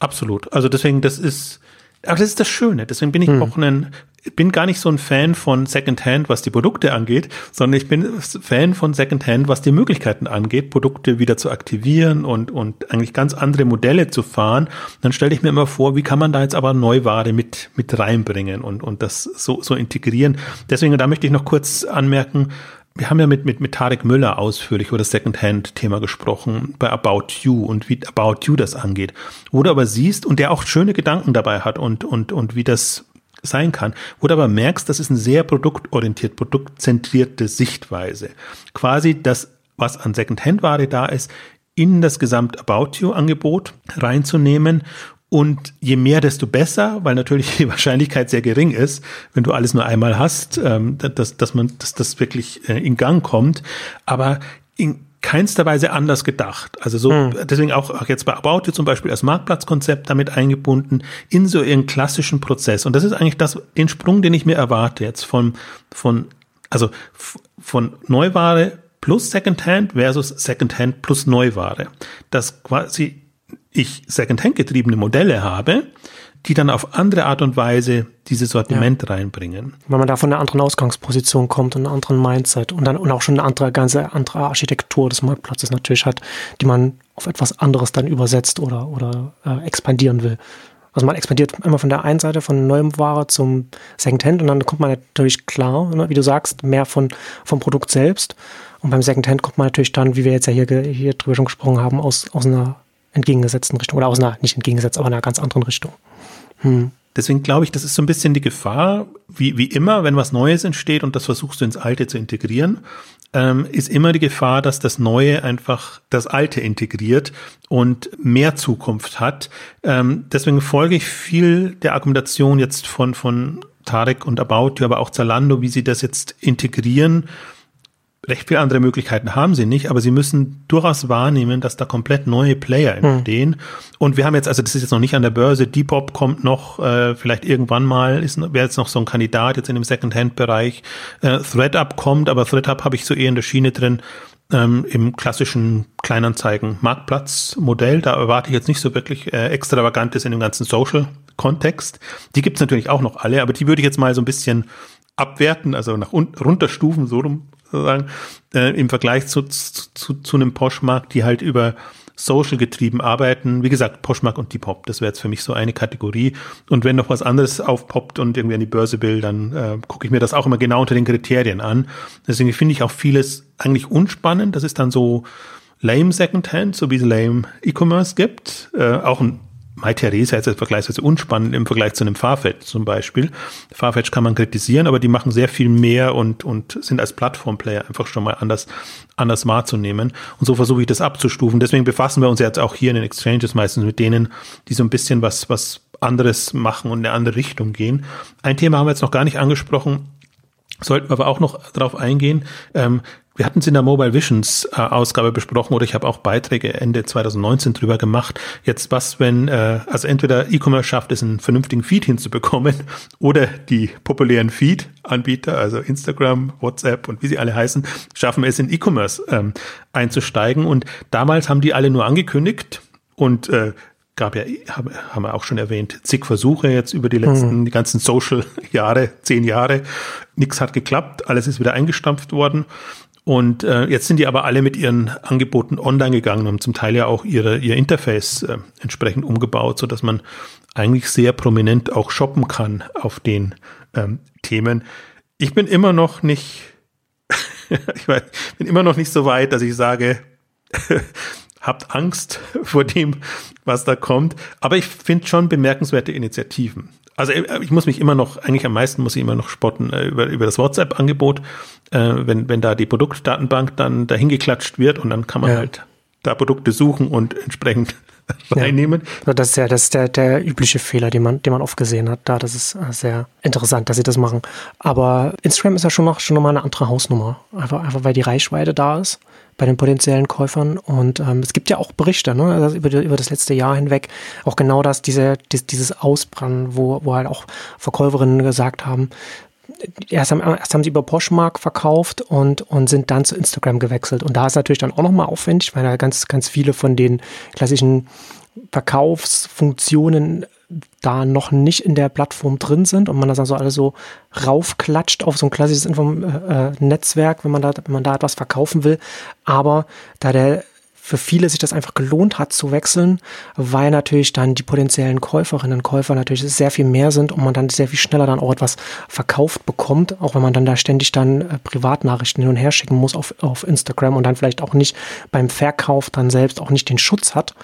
Speaker 2: Absolut. Also deswegen, das ist, aber das ist das Schöne. Deswegen bin ich hm. auch ein, bin gar nicht so ein Fan von Secondhand, was die Produkte angeht, sondern ich bin Fan von Secondhand, was die Möglichkeiten angeht, Produkte wieder zu aktivieren und, und eigentlich ganz andere Modelle zu fahren. Dann stelle ich mir immer vor, wie kann man da jetzt aber Neuware mit, mit reinbringen und, und das so, so integrieren. Deswegen, da möchte ich noch kurz anmerken, wir haben ja mit, mit, mit Tarek Müller ausführlich über das Secondhand-Thema gesprochen, bei About You und wie About You das angeht. Wo du aber siehst und der auch schöne Gedanken dabei hat und, und, und wie das sein kann, wo du aber merkst, das ist eine sehr produktorientiert, produktzentrierte Sichtweise. Quasi das, was an Secondhand-Ware da ist, in das Gesamt About You-Angebot reinzunehmen und je mehr, desto besser, weil natürlich (laughs) die Wahrscheinlichkeit sehr gering ist, wenn du alles nur einmal hast, ähm, dass, dass man, dass das wirklich äh, in Gang kommt. Aber in keinster Weise anders gedacht. Also so, hm. deswegen auch, auch jetzt bei About You zum Beispiel als Marktplatzkonzept damit eingebunden in so ihren klassischen Prozess. Und das ist eigentlich das, den Sprung, den ich mir erwarte jetzt von, von, also von Neuware plus Secondhand versus Secondhand plus Neuware. Dass quasi ich Secondhand getriebene Modelle habe, die dann auf andere Art und Weise dieses Sortiment ja. reinbringen.
Speaker 1: Weil man da von einer anderen Ausgangsposition kommt und einem anderen Mindset und dann und auch schon eine andere, ganze andere Architektur des Marktplatzes natürlich hat, die man auf etwas anderes dann übersetzt oder, oder äh, expandieren will. Also man expandiert immer von der einen Seite von neuem Ware zum Secondhand und dann kommt man natürlich klar, ne, wie du sagst, mehr von, vom Produkt selbst. Und beim Secondhand kommt man natürlich dann, wie wir jetzt ja hier, hier drüber schon gesprochen haben, aus, aus einer entgegengesetzten Richtung oder aus einer, nicht entgegengesetzt, aber einer ganz anderen Richtung.
Speaker 2: Hm. Deswegen glaube ich, das ist so ein bisschen die Gefahr, wie, wie immer, wenn was Neues entsteht und das versuchst du ins Alte zu integrieren, ähm, ist immer die Gefahr, dass das Neue einfach das Alte integriert und mehr Zukunft hat. Ähm, deswegen folge ich viel der Argumentation jetzt von, von Tarek und About, aber auch Zalando, wie sie das jetzt integrieren recht viele andere Möglichkeiten haben sie nicht, aber sie müssen durchaus wahrnehmen, dass da komplett neue Player hm. entstehen. Hm. Und wir haben jetzt, also das ist jetzt noch nicht an der Börse, Depop kommt noch, äh, vielleicht irgendwann mal, ist wäre jetzt noch so ein Kandidat jetzt in dem Second-Hand-Bereich. Äh, ThreadUp kommt, aber ThreadUp habe ich so eher in der Schiene drin, ähm, im klassischen Kleinanzeigen-Marktplatz-Modell. Da erwarte ich jetzt nicht so wirklich äh, Extravagantes in dem ganzen Social-Kontext. Die gibt's natürlich auch noch alle, aber die würde ich jetzt mal so ein bisschen abwerten, also nach unten runterstufen, so rum sozusagen, äh, im Vergleich zu, zu, zu einem Poshmark, die halt über Social getrieben arbeiten. Wie gesagt, Poshmark und Depop, das wäre jetzt für mich so eine Kategorie. Und wenn noch was anderes aufpoppt und irgendwie an die Börse will, dann äh, gucke ich mir das auch immer genau unter den Kriterien an. Deswegen finde ich auch vieles eigentlich unspannend. Das ist dann so lame Secondhand, so wie es lame E-Commerce gibt. Äh, auch ein Mai Theresa ist jetzt vergleichsweise unspannend im Vergleich zu einem Farfetch zum Beispiel. Farfetch kann man kritisieren, aber die machen sehr viel mehr und, und sind als Plattformplayer einfach schon mal anders, anders wahrzunehmen. Und so versuche ich das abzustufen. Deswegen befassen wir uns jetzt auch hier in den Exchanges meistens mit denen, die so ein bisschen was, was anderes machen und in eine andere Richtung gehen. Ein Thema haben wir jetzt noch gar nicht angesprochen, sollten wir aber auch noch darauf eingehen. Ähm, wir hatten es in der Mobile Visions äh, Ausgabe besprochen oder ich habe auch Beiträge Ende 2019 drüber gemacht. Jetzt was, wenn äh, also entweder E-Commerce schafft es, einen vernünftigen Feed hinzubekommen (laughs) oder die populären Feed-Anbieter, also Instagram, WhatsApp und wie sie alle heißen, schaffen es in E-Commerce ähm, einzusteigen. Und damals haben die alle nur angekündigt und äh, gab ja, haben wir auch schon erwähnt, zig Versuche jetzt über die letzten, mhm. die ganzen Social-Jahre, zehn Jahre. Nichts hat geklappt, alles ist wieder eingestampft worden. Und äh, jetzt sind die aber alle mit ihren Angeboten online gegangen und zum Teil ja auch ihre, ihr Interface äh, entsprechend umgebaut, so dass man eigentlich sehr prominent auch shoppen kann auf den ähm, Themen. Ich bin immer noch nicht, (laughs) ich bin immer noch nicht so weit, dass ich sage, (laughs) habt Angst vor dem, was da kommt. Aber ich finde schon bemerkenswerte Initiativen. Also äh, ich muss mich immer noch, eigentlich am meisten muss ich immer noch spotten äh, über, über das WhatsApp-Angebot, äh, wenn, wenn da die Produktdatenbank dann dahin geklatscht wird und dann kann man ja. halt da Produkte suchen und entsprechend (laughs) reinnehmen.
Speaker 1: Ja. Das ist ja das ist der, der übliche Fehler, den man, den man oft gesehen hat. Da, das ist äh, sehr interessant, dass sie das machen. Aber Instagram ist ja schon noch schon nochmal eine andere Hausnummer. Einfach, einfach weil die Reichweite da ist bei den potenziellen Käufern. Und ähm, es gibt ja auch Berichte ne, also über, über das letzte Jahr hinweg, auch genau das, diese, dies, dieses Ausbrennen, wo, wo halt auch Verkäuferinnen gesagt haben, erst haben, erst haben sie über Poshmark verkauft und, und sind dann zu Instagram gewechselt. Und da ist natürlich dann auch nochmal aufwendig, weil da ganz, ganz viele von den klassischen Verkaufsfunktionen da noch nicht in der Plattform drin sind und man das also alles so raufklatscht auf so ein klassisches Inform äh, äh, Netzwerk, wenn man da, wenn man da etwas verkaufen will. Aber da der für viele sich das einfach gelohnt hat zu wechseln, weil natürlich dann die potenziellen Käuferinnen und Käufer natürlich sehr viel mehr sind und man dann sehr viel schneller dann auch etwas verkauft bekommt, auch wenn man dann da ständig dann äh, Privatnachrichten hin und her schicken muss auf, auf Instagram und dann vielleicht auch nicht beim Verkauf dann selbst auch nicht den Schutz hat,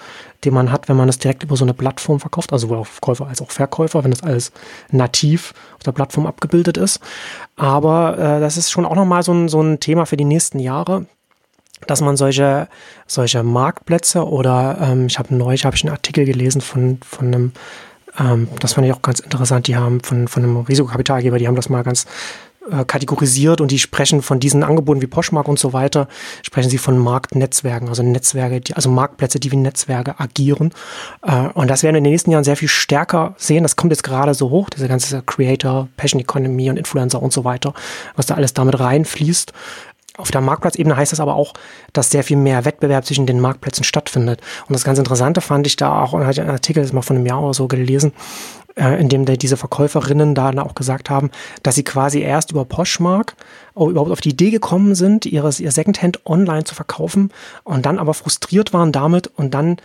Speaker 1: den man hat, wenn man es direkt über so eine Plattform verkauft, also sowohl auf Käufer als auch Verkäufer, wenn das alles nativ auf der Plattform abgebildet ist. Aber äh, das ist schon auch nochmal so ein, so ein Thema für die nächsten Jahre dass man solche, solche Marktplätze oder ähm, ich habe neulich habe ich einen Artikel gelesen von, von einem, ähm, das fand ich auch ganz interessant, die haben von, von einem Risikokapitalgeber, die haben das mal ganz äh, kategorisiert und die sprechen von diesen Angeboten wie Poshmark und so weiter, sprechen sie von Marktnetzwerken, also Netzwerke, die, also Marktplätze, die wie Netzwerke agieren. Äh, und das werden wir in den nächsten Jahren sehr viel stärker sehen. Das kommt jetzt gerade so hoch, diese ganze Creator, Passion Economy und Influencer und so weiter, was da alles damit reinfließt. Auf der Marktplatzebene heißt das aber auch, dass sehr viel mehr Wettbewerb zwischen den Marktplätzen stattfindet. Und das ganz Interessante fand ich da auch, und hatte einen Artikel das mal von einem Jahr oder so gelesen, äh, in dem diese Verkäuferinnen da auch gesagt haben, dass sie quasi erst über Poshmark überhaupt auf die Idee gekommen sind, ihres, ihr Secondhand online zu verkaufen und dann aber frustriert waren damit und dann,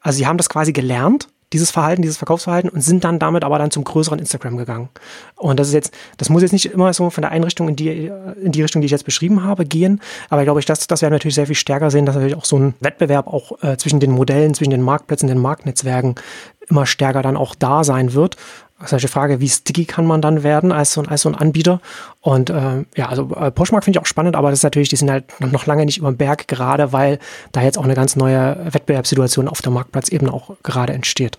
Speaker 1: also sie haben das quasi gelernt dieses Verhalten, dieses Verkaufsverhalten und sind dann damit aber dann zum größeren Instagram gegangen. Und das ist jetzt, das muss jetzt nicht immer so von der Einrichtung in die, in die Richtung, die ich jetzt beschrieben habe, gehen. Aber ich glaube, ich, das, das werden wir natürlich sehr viel stärker sehen, dass natürlich auch so ein Wettbewerb auch äh, zwischen den Modellen, zwischen den Marktplätzen, den Marktnetzwerken immer stärker dann auch da sein wird. Solche Frage, wie sticky kann man dann werden als so ein, als so ein Anbieter? Und äh, ja, also äh, Poshmark finde ich auch spannend, aber das ist natürlich, die sind halt noch lange nicht über den Berg, gerade weil da jetzt auch eine ganz neue Wettbewerbssituation auf der Marktplatzebene auch gerade entsteht.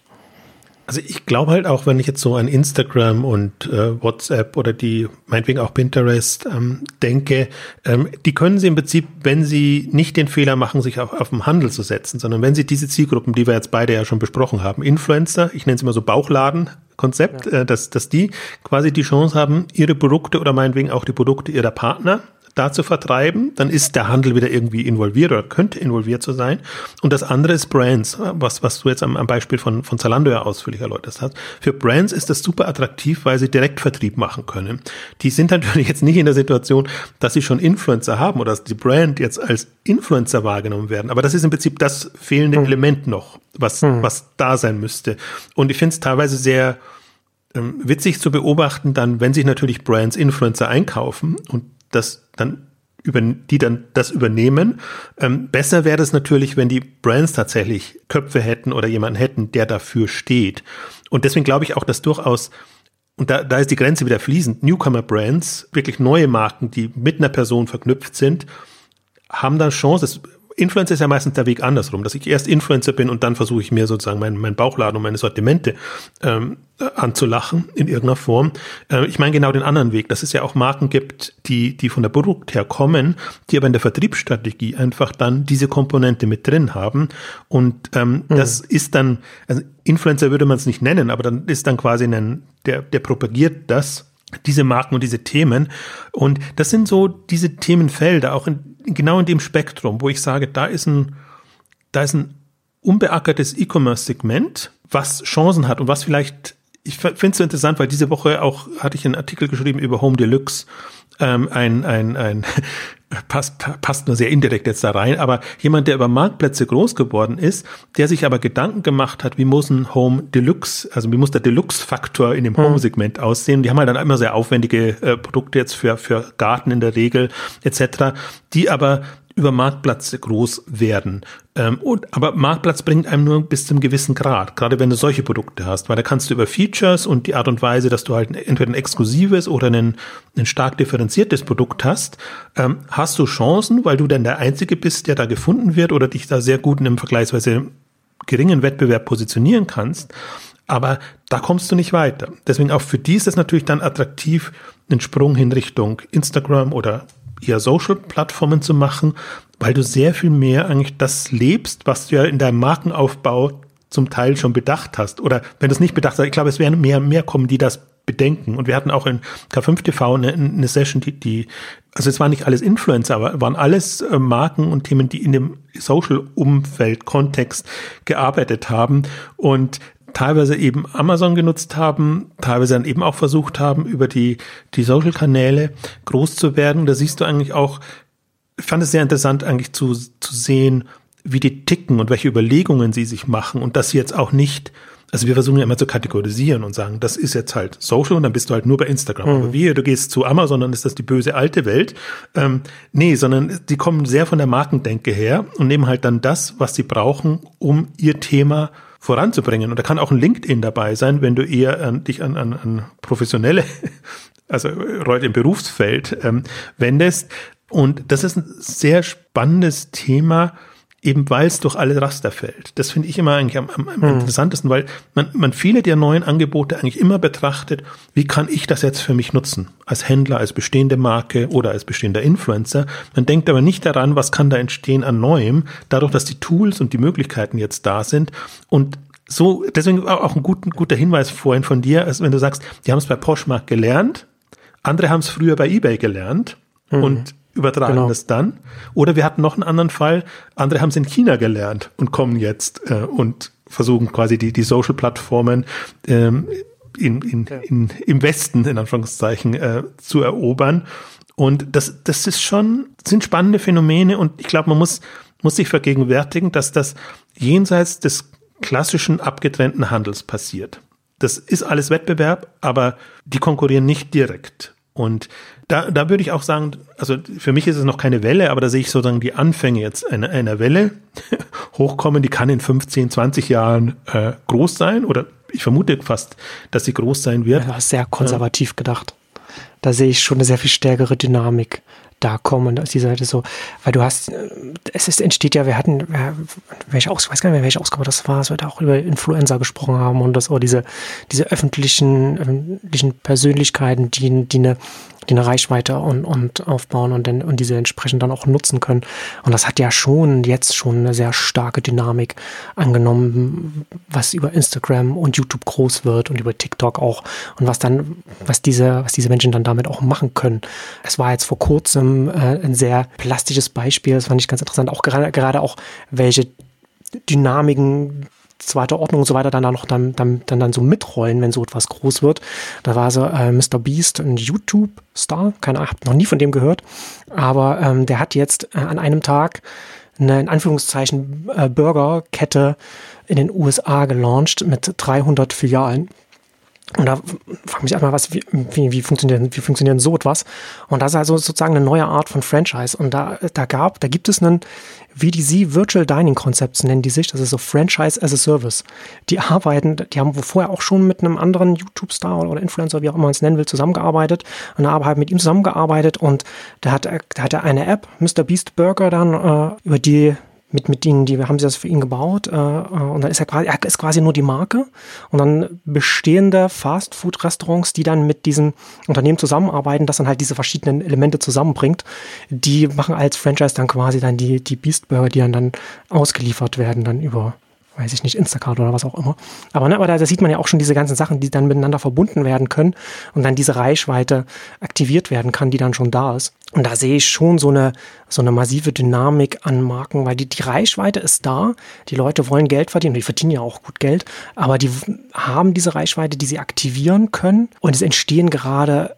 Speaker 2: Also ich glaube halt auch, wenn ich jetzt so an Instagram und äh, WhatsApp oder die, meinetwegen auch Pinterest ähm, denke, ähm, die können sie im Prinzip, wenn sie nicht den Fehler machen, sich auch auf den Handel zu setzen, sondern wenn sie diese Zielgruppen, die wir jetzt beide ja schon besprochen haben, Influencer, ich nenne es immer so Bauchladen, Konzept, ja. äh, dass, dass die quasi die Chance haben, ihre Produkte oder meinetwegen auch die Produkte ihrer Partner da zu vertreiben, dann ist der Handel wieder irgendwie involviert oder könnte involviert zu sein. Und das andere ist Brands, was, was du jetzt am, am Beispiel von, von Zalando ja ausführlich erläutert hast. Für Brands ist das super attraktiv, weil sie Direktvertrieb machen können. Die sind natürlich jetzt nicht in der Situation, dass sie schon Influencer haben oder dass die Brand jetzt als Influencer wahrgenommen werden. Aber das ist im Prinzip das fehlende hm. Element noch, was, hm. was da sein müsste. Und ich finde es teilweise sehr, ähm, witzig zu beobachten, dann, wenn sich natürlich Brands Influencer einkaufen und das dann über, die dann das übernehmen. Ähm, besser wäre es natürlich, wenn die Brands tatsächlich Köpfe hätten oder jemanden hätten, der dafür steht. Und deswegen glaube ich auch, dass durchaus und da, da ist die Grenze wieder fließend. Newcomer-Brands, wirklich neue Marken, die mit einer Person verknüpft sind, haben dann Chance. Influencer ist ja meistens der Weg andersrum, dass ich erst Influencer bin und dann versuche ich mir sozusagen meinen mein Bauchladen und meine Sortimente ähm, anzulachen in irgendeiner Form. Äh, ich meine genau den anderen Weg, dass es ja auch Marken gibt, die, die von der Produkt her kommen, die aber in der Vertriebsstrategie einfach dann diese Komponente mit drin haben. Und ähm, mhm. das ist dann, also Influencer würde man es nicht nennen, aber dann ist dann quasi ein, der, der propagiert das diese Marken und diese Themen. Und das sind so diese Themenfelder, auch in, genau in dem Spektrum, wo ich sage, da ist ein, da ist ein unbeackertes E-Commerce-Segment, was Chancen hat und was vielleicht, ich finde es so interessant, weil diese Woche auch hatte ich einen Artikel geschrieben über Home Deluxe, ähm, ein, ein, ein passt, passt nur sehr indirekt jetzt da rein, aber jemand, der über Marktplätze groß geworden ist, der sich aber Gedanken gemacht hat, wie muss ein Home Deluxe, also wie muss der Deluxe-Faktor in dem hm. Home-Segment aussehen. Die haben halt dann immer sehr aufwendige äh, Produkte jetzt für, für Garten in der Regel etc., die aber über Marktplatz groß werden. Ähm, und, aber Marktplatz bringt einem nur bis zum gewissen Grad, gerade wenn du solche Produkte hast, weil da kannst du über Features und die Art und Weise, dass du halt entweder ein exklusives oder ein, ein stark differenziertes Produkt hast, ähm, hast du Chancen, weil du dann der Einzige bist, der da gefunden wird oder dich da sehr gut in einem vergleichsweise geringen Wettbewerb positionieren kannst. Aber da kommst du nicht weiter. Deswegen auch für die ist es natürlich dann attraktiv, einen Sprung hin Richtung Instagram oder eher Social-Plattformen zu machen, weil du sehr viel mehr eigentlich das lebst, was du ja in deinem Markenaufbau zum Teil schon bedacht hast. Oder wenn du es nicht bedacht hast, ich glaube, es werden mehr mehr kommen, die das bedenken. Und wir hatten auch in K5 TV eine, eine Session, die, die, also es waren nicht alles Influencer, aber waren alles äh, Marken und Themen, die in dem Social-Umfeld, Kontext gearbeitet haben. Und teilweise eben Amazon genutzt haben, teilweise dann eben auch versucht haben, über die, die Social-Kanäle groß zu werden. Da siehst du eigentlich auch, ich fand es sehr interessant eigentlich zu, zu sehen, wie die ticken und welche Überlegungen sie sich machen und dass sie jetzt auch nicht also wir versuchen ja immer zu kategorisieren und sagen, das ist jetzt halt Social und dann bist du halt nur bei Instagram. Mhm. Aber wie, du gehst zu Amazon, dann ist das die böse alte Welt. Ähm, nee, sondern die kommen sehr von der Markendenke her und nehmen halt dann das, was sie brauchen, um ihr Thema voranzubringen. Und da kann auch ein LinkedIn dabei sein, wenn du eher an, dich an, an, an professionelle, (laughs) also Leute im Berufsfeld ähm, wendest. Und das ist ein sehr spannendes Thema, eben weil es durch alle Raster fällt. Das finde ich immer eigentlich am, am, am hm. interessantesten, weil man, man viele der neuen Angebote eigentlich immer betrachtet, wie kann ich das jetzt für mich nutzen? Als Händler, als bestehende Marke oder als bestehender Influencer. Man denkt aber nicht daran, was kann da entstehen an Neuem, dadurch, dass die Tools und die Möglichkeiten jetzt da sind. Und so, deswegen auch ein guter, guter Hinweis vorhin von dir, als wenn du sagst, die haben es bei Poshmark gelernt, andere haben es früher bei eBay gelernt mhm. und übertragen genau. das dann. Oder wir hatten noch einen anderen Fall, andere haben es in China gelernt und kommen jetzt äh, und versuchen quasi die, die Social-Plattformen ähm, in, in, ja. in, im Westen, in Anführungszeichen, äh, zu erobern. Und das, das ist schon, sind spannende Phänomene und ich glaube, man muss, muss sich vergegenwärtigen, dass das jenseits des klassischen abgetrennten Handels passiert. Das ist alles Wettbewerb, aber die konkurrieren nicht direkt. Und da, da würde ich auch sagen, also für mich ist es noch keine Welle, aber da sehe ich sozusagen die Anfänge jetzt einer, einer Welle (laughs) hochkommen, die kann in 15, 20 Jahren äh, groß sein oder ich vermute fast, dass sie groß sein wird.
Speaker 1: Ja, sehr konservativ ja. gedacht. Da sehe ich schon eine sehr viel stärkere Dynamik da kommen aus dieser Seite so, weil du hast, äh, es ist, entsteht ja, wir hatten, welche Aus, weiß gar nicht mehr, welche Ausgabe das war, es wird auch über Influencer gesprochen haben und das, oder diese, diese öffentlichen, öffentlichen Persönlichkeiten, die, die eine die eine Reichweite und, und aufbauen und, dann, und diese entsprechend dann auch nutzen können. Und das hat ja schon jetzt schon eine sehr starke Dynamik angenommen, was über Instagram und YouTube groß wird und über TikTok auch und was dann, was diese, was diese Menschen dann damit auch machen können. Es war jetzt vor kurzem äh, ein sehr plastisches Beispiel, das fand ich ganz interessant, auch gerade, gerade auch welche Dynamiken zweiter Ordnung und so weiter dann da noch dann, dann, dann, dann so mitrollen, wenn so etwas groß wird. Da war so äh, Mr. Beast, ein YouTube-Star, keine Ahnung, hab noch nie von dem gehört, aber ähm, der hat jetzt äh, an einem Tag eine in Anführungszeichen äh, Burgerkette in den USA gelauncht mit 300 Filialen. Und da frage mich einmal, was, wie, wie, wie, funktioniert, wie funktioniert so etwas? Und das ist also sozusagen eine neue Art von Franchise. Und da, da gab, da gibt es einen VDC Virtual Dining Concepts nennen die sich. Das ist so Franchise as a Service. Die arbeiten, die haben vorher auch schon mit einem anderen YouTube-Star oder Influencer, wie auch immer man es nennen will, zusammengearbeitet. Und haben mit ihm zusammengearbeitet und da hat, da hat er eine App, Mr. Beast Burger dann, äh, über die mit, mit ihnen, die haben sie das für ihn gebaut äh, äh, und dann ist er quasi, er ist quasi nur die Marke und dann bestehende Fast-Food-Restaurants, die dann mit diesem Unternehmen zusammenarbeiten, das dann halt diese verschiedenen Elemente zusammenbringt, die machen als Franchise dann quasi dann die, die Beast Burger, die dann, dann ausgeliefert werden dann über weiß ich nicht, Instacart oder was auch immer. Aber, ne, aber da, da sieht man ja auch schon diese ganzen Sachen, die dann miteinander verbunden werden können und dann diese Reichweite aktiviert werden kann, die dann schon da ist. Und da sehe ich schon so eine, so eine massive Dynamik an Marken, weil die, die Reichweite ist da. Die Leute wollen Geld verdienen, die verdienen ja auch gut Geld, aber die haben diese Reichweite, die sie aktivieren können. Und es entstehen gerade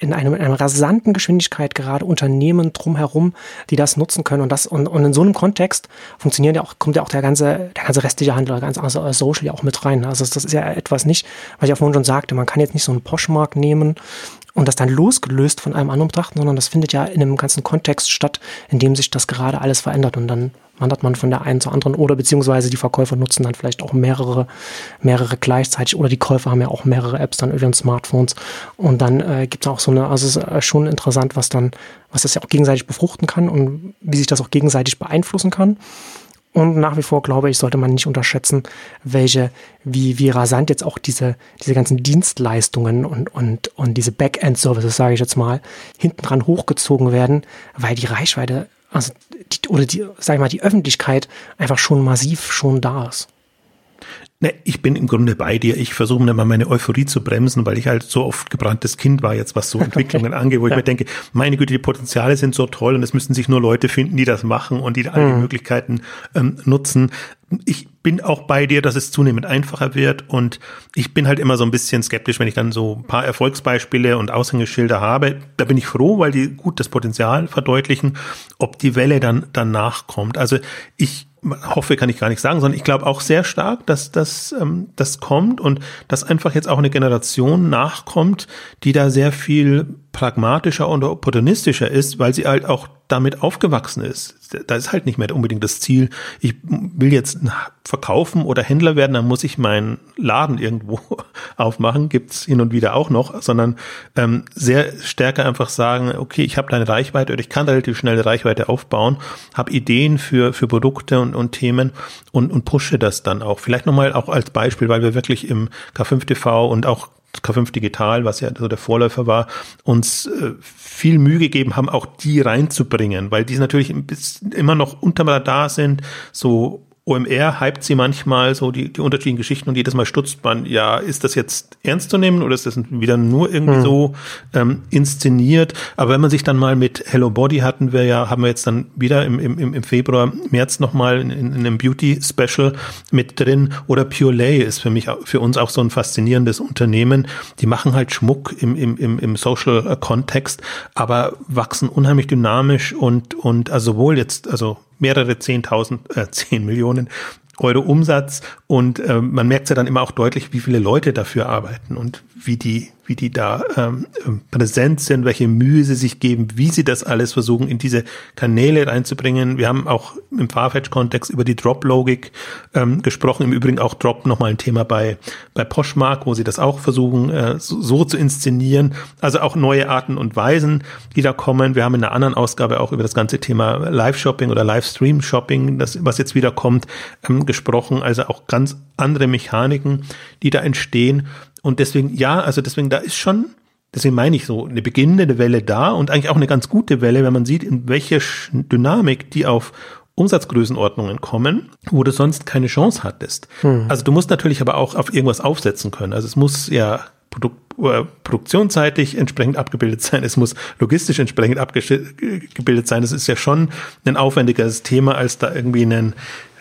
Speaker 1: in, einem, in einer rasanten Geschwindigkeit gerade Unternehmen drumherum, die das nutzen können. Und das und, und in so einem Kontext funktioniert ja auch, kommt ja auch der ganze, der ganze restliche Handel, der ganze also Social ja auch mit rein. Also das ist ja etwas nicht, was ich ja vorhin schon sagte, man kann jetzt nicht so einen Poshmark nehmen und das dann losgelöst von einem anderen betrachten, sondern das findet ja in einem ganzen Kontext statt, in dem sich das gerade alles verändert und dann wandert man von der einen zur anderen oder beziehungsweise die Verkäufer nutzen dann vielleicht auch mehrere, mehrere gleichzeitig oder die Käufer haben ja auch mehrere Apps dann über ihren Smartphones und dann äh, gibt es auch so eine, also es ist äh, schon interessant, was dann, was das ja auch gegenseitig befruchten kann und wie sich das auch gegenseitig beeinflussen kann. Und nach wie vor glaube ich, sollte man nicht unterschätzen, welche, wie, wie rasant jetzt auch diese, diese ganzen Dienstleistungen und, und, und diese Backend-Services, sage ich jetzt mal, hinten dran hochgezogen werden, weil die Reichweite also die, oder die, sag ich mal, die Öffentlichkeit einfach schon massiv schon da ist.
Speaker 2: Ne, ich bin im Grunde bei dir. Ich versuche immer meine Euphorie zu bremsen, weil ich halt so oft gebranntes Kind war jetzt, was so (laughs) Entwicklungen okay. angeht, wo ich mir denke, meine Güte, die Potenziale sind so toll und es müssten sich nur Leute finden, die das machen und die all die mhm. Möglichkeiten ähm, nutzen. Ich bin auch bei dir, dass es zunehmend einfacher wird und ich bin halt immer so ein bisschen skeptisch, wenn ich dann so ein paar Erfolgsbeispiele und Aushängeschilder habe. Da bin ich froh, weil die gut das Potenzial verdeutlichen, ob die Welle dann danach kommt. Also ich hoffe, kann ich gar nicht sagen, sondern ich glaube auch sehr stark, dass das, ähm, das kommt und dass einfach jetzt auch eine Generation nachkommt, die da sehr viel pragmatischer und opportunistischer ist, weil sie halt auch damit aufgewachsen ist. Da ist halt nicht mehr unbedingt das Ziel, ich will jetzt verkaufen oder Händler werden, dann muss ich meinen Laden irgendwo (laughs) aufmachen, gibt's hin und wieder auch noch, sondern ähm, sehr stärker einfach sagen, okay, ich habe da eine Reichweite oder ich kann relativ schnell eine Reichweite aufbauen, habe Ideen für, für Produkte und, und Themen und, und pushe das dann auch. Vielleicht nochmal auch als Beispiel, weil wir wirklich im K5 TV und auch K5 Digital, was ja so der Vorläufer war, uns äh, viel Mühe gegeben haben, auch die reinzubringen, weil die natürlich immer noch unter Radar sind, so OMR hypt sie manchmal so die, die unterschiedlichen Geschichten und jedes Mal stutzt man, ja, ist das jetzt ernst zu nehmen oder ist das wieder nur irgendwie hm. so ähm, inszeniert? Aber wenn man sich dann mal mit Hello Body hatten wir ja, haben wir jetzt dann wieder im, im, im Februar, März nochmal in, in einem Beauty-Special mit drin oder Pure Lay ist für mich, für uns auch so ein faszinierendes Unternehmen. Die machen halt Schmuck im, im, im, im Social-Kontext, aber wachsen unheimlich dynamisch und, und also sowohl jetzt, also mehrere zehntausend, äh, (laughs) zehn Millionen Euro Umsatz. Und äh, man merkt ja dann immer auch deutlich, wie viele Leute dafür arbeiten und wie die wie die da ähm, ähm, präsent sind, welche Mühe sie sich geben, wie sie das alles versuchen, in diese Kanäle reinzubringen. Wir haben auch im Farfetch-Kontext über die Drop-Logik ähm, gesprochen. Im Übrigen auch Drop nochmal ein Thema bei, bei Poshmark, wo sie das auch versuchen, äh, so, so zu inszenieren. Also auch neue Arten und Weisen, die da kommen. Wir haben in einer anderen Ausgabe auch über das ganze Thema Live-Shopping oder Livestream-Shopping, das, was jetzt wieder kommt, ähm, gesprochen. Also auch ganz andere Mechaniken, die da entstehen. Und deswegen, ja, also deswegen, da ist schon, deswegen meine ich so, eine beginnende Welle da und eigentlich auch eine ganz gute Welle, wenn man sieht, in welche Dynamik die auf Umsatzgrößenordnungen kommen, wo du sonst keine Chance hattest. Hm. Also du musst natürlich aber auch auf irgendwas aufsetzen können. Also es muss ja Produkt, äh, produktionsseitig entsprechend abgebildet sein, es muss logistisch entsprechend abgebildet sein. Das ist ja schon ein aufwendiges Thema, als da irgendwie einen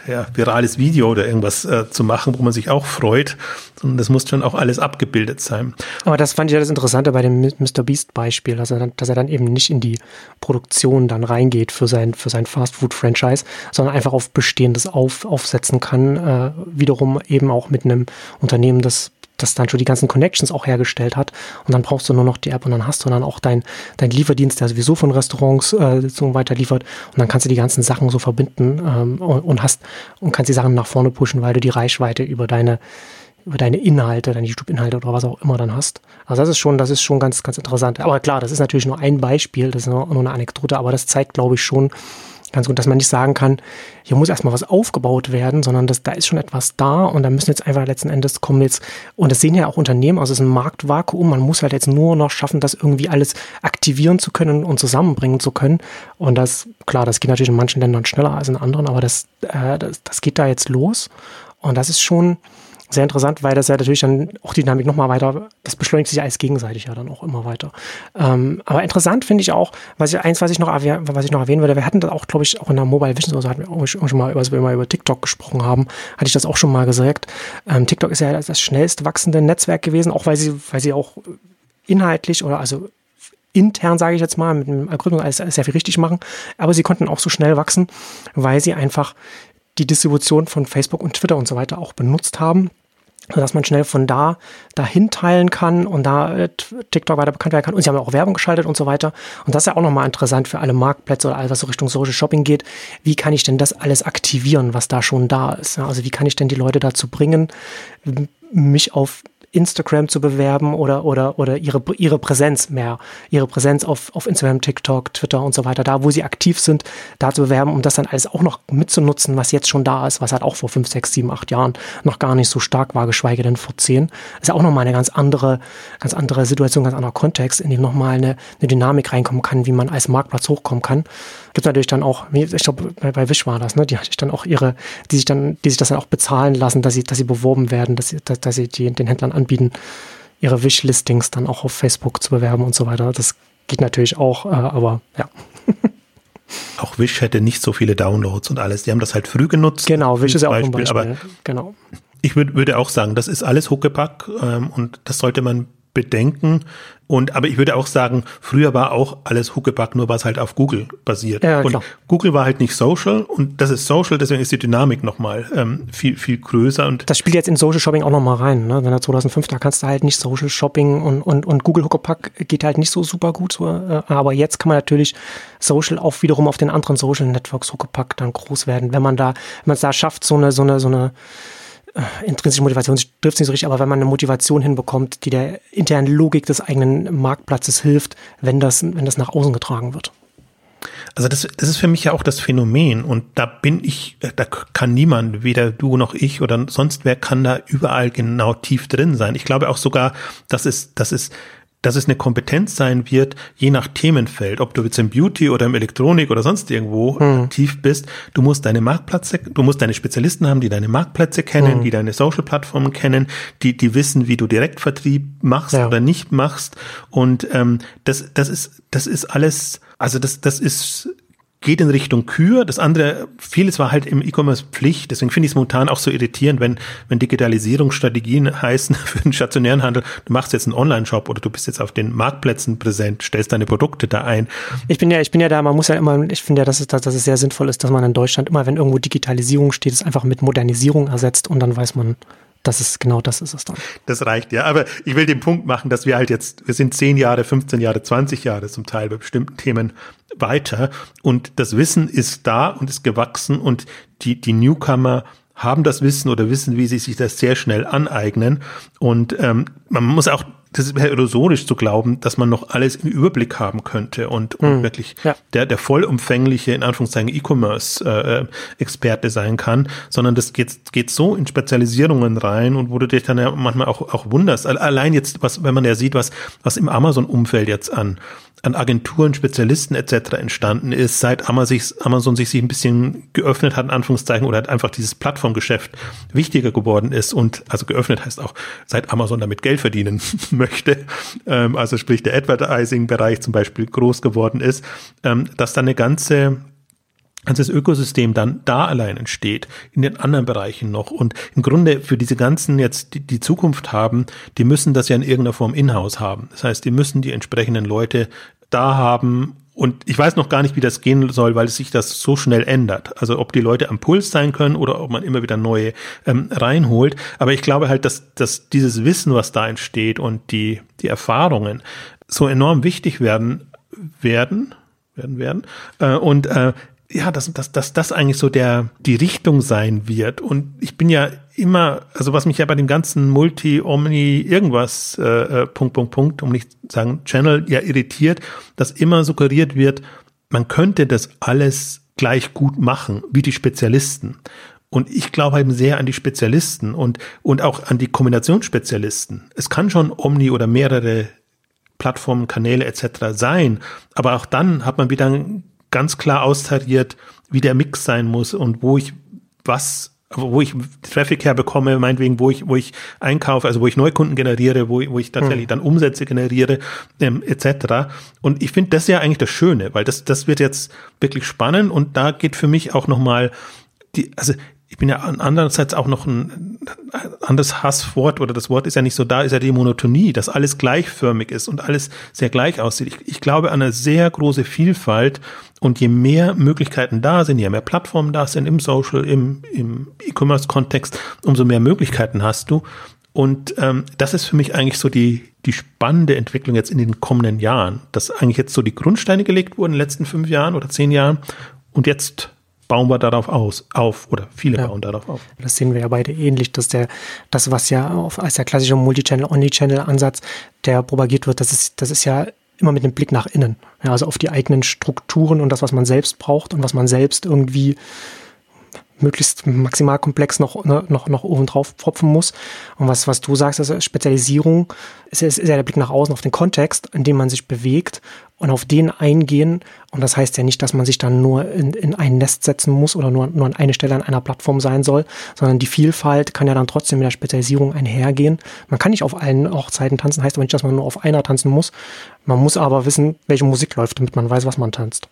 Speaker 2: ja, virales Video oder irgendwas äh, zu machen, wo man sich auch freut. Und das muss schon auch alles abgebildet sein.
Speaker 1: Aber das fand ich ja das Interessante bei dem Mr. Beast Beispiel, dass er, dann, dass er dann eben nicht in die Produktion dann reingeht für sein, für sein Fast Food Franchise, sondern einfach auf Bestehendes auf, aufsetzen kann. Äh, wiederum eben auch mit einem Unternehmen, das das dann schon die ganzen Connections auch hergestellt hat. Und dann brauchst du nur noch die App und dann hast du dann auch dein, dein Lieferdienst, der sowieso von Restaurants äh, so weiter liefert. Und dann kannst du die ganzen Sachen so verbinden ähm, und, und hast und kannst die Sachen nach vorne pushen, weil du die Reichweite über deine über deine Inhalte, deine YouTube-Inhalte oder was auch immer dann hast. Also das ist schon, das ist schon ganz, ganz interessant. Aber klar, das ist natürlich nur ein Beispiel, das ist nur, nur eine Anekdote, aber das zeigt, glaube ich, schon, ganz gut, dass man nicht sagen kann, hier muss erstmal was aufgebaut werden, sondern das, da ist schon etwas da und da müssen jetzt einfach letzten Endes kommen jetzt, und das sehen ja auch Unternehmen, also es ist ein Marktvakuum, man muss halt jetzt nur noch schaffen, das irgendwie alles aktivieren zu können und zusammenbringen zu können. Und das, klar, das geht natürlich in manchen Ländern schneller als in anderen, aber das, äh, das, das geht da jetzt los. Und das ist schon, sehr interessant, weil das ja natürlich dann auch die Dynamik nochmal weiter, das beschleunigt sich ja alles gegenseitig ja dann auch immer weiter. Ähm, aber interessant finde ich auch, was ich, eins, was ich noch, was ich noch erwähnen würde, wir hatten das auch, glaube ich, auch in der Mobile Vision, also hatten wir auch schon mal, als wir mal über TikTok gesprochen haben, hatte ich das auch schon mal gesagt. Ähm, TikTok ist ja das schnellst wachsende Netzwerk gewesen, auch weil sie, weil sie auch inhaltlich oder also intern, sage ich jetzt mal, mit dem Algorithmus alles, alles sehr viel richtig machen. Aber sie konnten auch so schnell wachsen, weil sie einfach die Distribution von Facebook und Twitter und so weiter auch benutzt haben dass man schnell von da dahin teilen kann und da äh, TikTok weiter bekannt werden kann. Und sie haben auch Werbung geschaltet und so weiter. Und das ist ja auch nochmal interessant für alle Marktplätze oder alles, was so Richtung Social Shopping geht. Wie kann ich denn das alles aktivieren, was da schon da ist? Also wie kann ich denn die Leute dazu bringen, mich auf Instagram zu bewerben oder, oder, oder ihre, ihre Präsenz mehr, ihre Präsenz auf, auf Instagram, TikTok, Twitter und so weiter, da wo sie aktiv sind, da zu bewerben, um das dann alles auch noch mitzunutzen, was jetzt schon da ist, was halt auch vor fünf, sechs, sieben, acht Jahren noch gar nicht so stark war, geschweige denn vor zehn. Das ist ja auch nochmal eine ganz andere, ganz andere Situation, ganz anderer Kontext, in dem nochmal eine, eine Dynamik reinkommen kann, wie man als Marktplatz hochkommen kann. Gibt natürlich dann auch, ich glaube, bei, bei Wish war das, ne? Die hatte ich dann auch ihre, die sich dann, die sich das dann auch bezahlen lassen, dass sie, dass sie beworben werden, dass sie, dass, dass sie die, den Händlern anbieten, ihre Wish-Listings dann auch auf Facebook zu bewerben und so weiter. Das geht natürlich auch, äh, aber ja. (laughs)
Speaker 2: Auch Wish hätte nicht so viele Downloads und alles. Die haben das halt früh genutzt.
Speaker 1: Genau, Wish ist ja auch ein Beispiel.
Speaker 2: Aber genau. Ich würd, würde auch sagen, das ist alles Huckepack ähm, und das sollte man bedenken. Und aber ich würde auch sagen, früher war auch alles Huckepack, nur was halt auf Google basiert. Ja, und. Google war halt nicht social und das ist social, deswegen ist die Dynamik nochmal ähm, viel, viel größer. Und
Speaker 1: das spielt jetzt in Social Shopping auch nochmal rein. Ne? Wenn du 2005, da kannst du halt nicht Social Shopping und, und, und Google Huckepack geht halt nicht so super gut. So, äh, aber jetzt kann man natürlich Social auch wiederum auf den anderen Social Networks Huckepack dann groß werden, wenn man da, wenn man es da schafft, so eine, so eine, so eine intrinsische Motivation trifft es nicht so richtig, aber wenn man eine Motivation hinbekommt, die der internen Logik des eigenen Marktplatzes hilft, wenn das, wenn das nach außen getragen wird.
Speaker 2: Also das, das ist für mich ja auch das Phänomen und da bin ich, da kann niemand, weder du noch ich oder sonst wer kann da überall genau tief drin sein. Ich glaube auch sogar, dass es, dass es dass es eine Kompetenz sein wird, je nach Themenfeld, ob du jetzt im Beauty oder im Elektronik oder sonst irgendwo hm. aktiv bist, du musst deine Marktplätze, du musst deine Spezialisten haben, die deine Marktplätze kennen, hm. die deine Social-Plattformen kennen, die, die wissen, wie du Direktvertrieb machst ja. oder nicht machst. Und ähm, das, das ist, das ist alles, also das, das ist geht in Richtung Kür. Das andere, vieles war halt im E-Commerce Pflicht. Deswegen finde ich es momentan auch so irritierend, wenn, wenn Digitalisierungsstrategien (laughs) heißen für den stationären Handel, du machst jetzt einen Online-Shop oder du bist jetzt auf den Marktplätzen präsent, stellst deine Produkte da ein.
Speaker 1: Ich bin ja, ich bin ja da, man muss ja immer, ich finde ja, dass es, dass es sehr sinnvoll ist, dass man in Deutschland immer, wenn irgendwo Digitalisierung steht, es einfach mit Modernisierung ersetzt und dann weiß man, das ist genau das ist es dann.
Speaker 2: Das reicht ja. Aber ich will den Punkt machen, dass wir halt jetzt, wir sind zehn Jahre, 15 Jahre, 20 Jahre zum Teil bei bestimmten Themen weiter und das Wissen ist da und ist gewachsen und die, die Newcomer haben das Wissen oder wissen, wie sie sich das sehr schnell aneignen. Und ähm, man muss auch das ist illusorisch zu glauben, dass man noch alles im Überblick haben könnte und, und hm, wirklich ja. der, der vollumfängliche, in Anführungszeichen, E-Commerce-Experte äh, sein kann, sondern das geht, geht so in Spezialisierungen rein und wo du dich dann ja manchmal auch, auch wunderst. Allein jetzt, was, wenn man ja sieht, was, was im Amazon-Umfeld jetzt an, an Agenturen, Spezialisten etc. entstanden ist, seit Amazon sich, sich ein bisschen geöffnet hat, in Anführungszeichen, oder halt einfach dieses Plattformgeschäft wichtiger geworden ist und also geöffnet heißt auch, seit Amazon damit Geld verdienen (laughs) möchte, ähm, also sprich der Advertising-Bereich zum Beispiel groß geworden ist, ähm, dass dann eine ganze ganzes Ökosystem dann da allein entsteht, in den anderen Bereichen noch. Und im Grunde für diese ganzen jetzt, die, die Zukunft haben, die müssen das ja in irgendeiner Form in-house haben. Das heißt, die müssen die entsprechenden Leute da haben und ich weiß noch gar nicht, wie das gehen soll, weil sich das so schnell ändert. Also ob die Leute am Puls sein können oder ob man immer wieder neue ähm, reinholt. Aber ich glaube halt, dass, dass dieses Wissen, was da entsteht und die, die Erfahrungen so enorm wichtig werden, werden, werden, werden. Äh, und äh, ja, dass, dass, dass das eigentlich so der die Richtung sein wird. Und ich bin ja immer, also was mich ja bei dem ganzen Multi, Omni, irgendwas, äh, äh, Punkt, Punkt, Punkt, um nicht zu sagen Channel, ja irritiert, dass immer suggeriert wird, man könnte das alles gleich gut machen, wie die Spezialisten. Und ich glaube eben sehr an die Spezialisten und, und auch an die Kombinationsspezialisten. Es kann schon Omni oder mehrere Plattformen, Kanäle etc. sein, aber auch dann hat man wieder ganz klar austariert, wie der Mix sein muss und wo ich was wo ich Traffic herbekomme, meinetwegen, wo ich, wo ich einkaufe, also wo ich Neukunden generiere, wo, wo ich tatsächlich hm. dann Umsätze generiere, ähm, etc. Und ich finde das ja eigentlich das Schöne, weil das, das wird jetzt wirklich spannend und da geht für mich auch nochmal die, also ich bin ja andererseits auch noch ein anderes Hasswort oder das Wort ist ja nicht so da, ist ja die Monotonie, dass alles gleichförmig ist und alles sehr gleich aussieht. Ich, ich glaube an eine sehr große Vielfalt und je mehr Möglichkeiten da sind, je mehr Plattformen da sind im Social, im, im E-Commerce-Kontext, umso mehr Möglichkeiten hast du. Und ähm, das ist für mich eigentlich so die, die spannende Entwicklung jetzt in den kommenden Jahren, dass eigentlich jetzt so die Grundsteine gelegt wurden in den letzten fünf Jahren oder zehn Jahren und jetzt bauen wir darauf aus, auf oder viele ja. bauen darauf auf.
Speaker 1: Das sehen wir ja beide ähnlich, dass der, das, was ja auf, als der klassische Multichannel, Omnichannel-Ansatz, der propagiert wird, das ist, das ist ja immer mit dem Blick nach innen. Ja, also auf die eigenen Strukturen und das, was man selbst braucht und was man selbst irgendwie möglichst maximal komplex noch, ne, noch, noch oben drauf pfropfen muss. Und was, was du sagst, also Spezialisierung ist, ist, ist ja der Blick nach außen auf den Kontext, in dem man sich bewegt und auf den eingehen. Und das heißt ja nicht, dass man sich dann nur in, in ein Nest setzen muss oder nur, nur an eine Stelle an einer Plattform sein soll, sondern die Vielfalt kann ja dann trotzdem mit der Spezialisierung einhergehen. Man kann nicht auf allen Hochzeiten tanzen, heißt aber nicht, dass man nur auf einer tanzen muss. Man muss aber wissen, welche Musik läuft, damit man weiß, was man tanzt.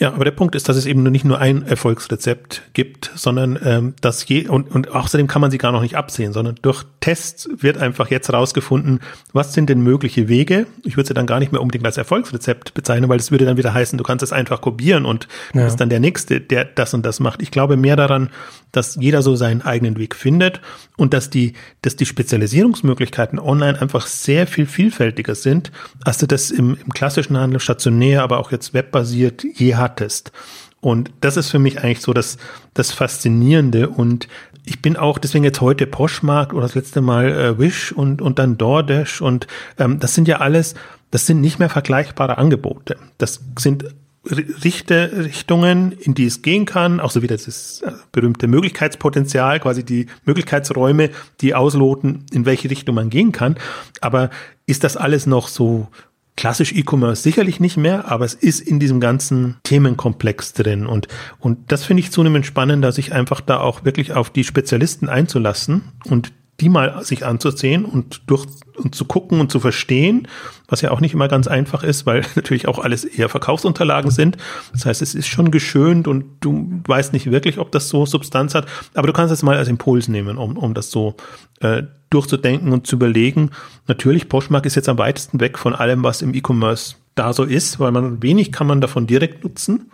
Speaker 2: Ja, aber der Punkt ist, dass es eben nicht nur ein Erfolgsrezept gibt, sondern ähm, dass je und, und außerdem kann man sie gar noch nicht absehen, sondern durch Tests wird einfach jetzt herausgefunden, was sind denn mögliche Wege. Ich würde sie dann gar nicht mehr unbedingt als Erfolgsrezept bezeichnen, weil es würde dann wieder heißen, du kannst es einfach kopieren und ja. ist dann der nächste, der das und das macht. Ich glaube mehr daran, dass jeder so seinen eigenen Weg findet und dass die, dass die Spezialisierungsmöglichkeiten online einfach sehr viel vielfältiger sind, als du das im, im klassischen Handel stationär, aber auch jetzt webbasiert je hattest. Und das ist für mich eigentlich so das, das Faszinierende. Und ich bin auch deswegen jetzt heute Poshmark oder das letzte Mal äh, Wish und, und dann DoorDash und ähm, das sind ja alles, das sind nicht mehr vergleichbare Angebote. Das sind Richte, Richtungen, in die es gehen kann, auch so wie das äh, berühmte Möglichkeitspotenzial, quasi die Möglichkeitsräume, die ausloten, in welche Richtung man gehen kann. Aber ist das alles noch so klassisch E-Commerce sicherlich nicht mehr, aber es ist in diesem ganzen Themenkomplex drin und, und das finde ich zunehmend spannender, sich einfach da auch wirklich auf die Spezialisten einzulassen und die mal sich anzusehen und durch und zu gucken und zu verstehen, was ja auch nicht immer ganz einfach ist, weil (laughs) natürlich auch alles eher Verkaufsunterlagen sind. Das heißt, es ist schon geschönt und du weißt nicht wirklich, ob das so Substanz hat, aber du kannst es mal als Impuls nehmen, um, um das so äh, durchzudenken und zu überlegen. Natürlich, Poshmark ist jetzt am weitesten weg von allem, was im E-Commerce da so ist, weil man wenig kann man davon direkt nutzen.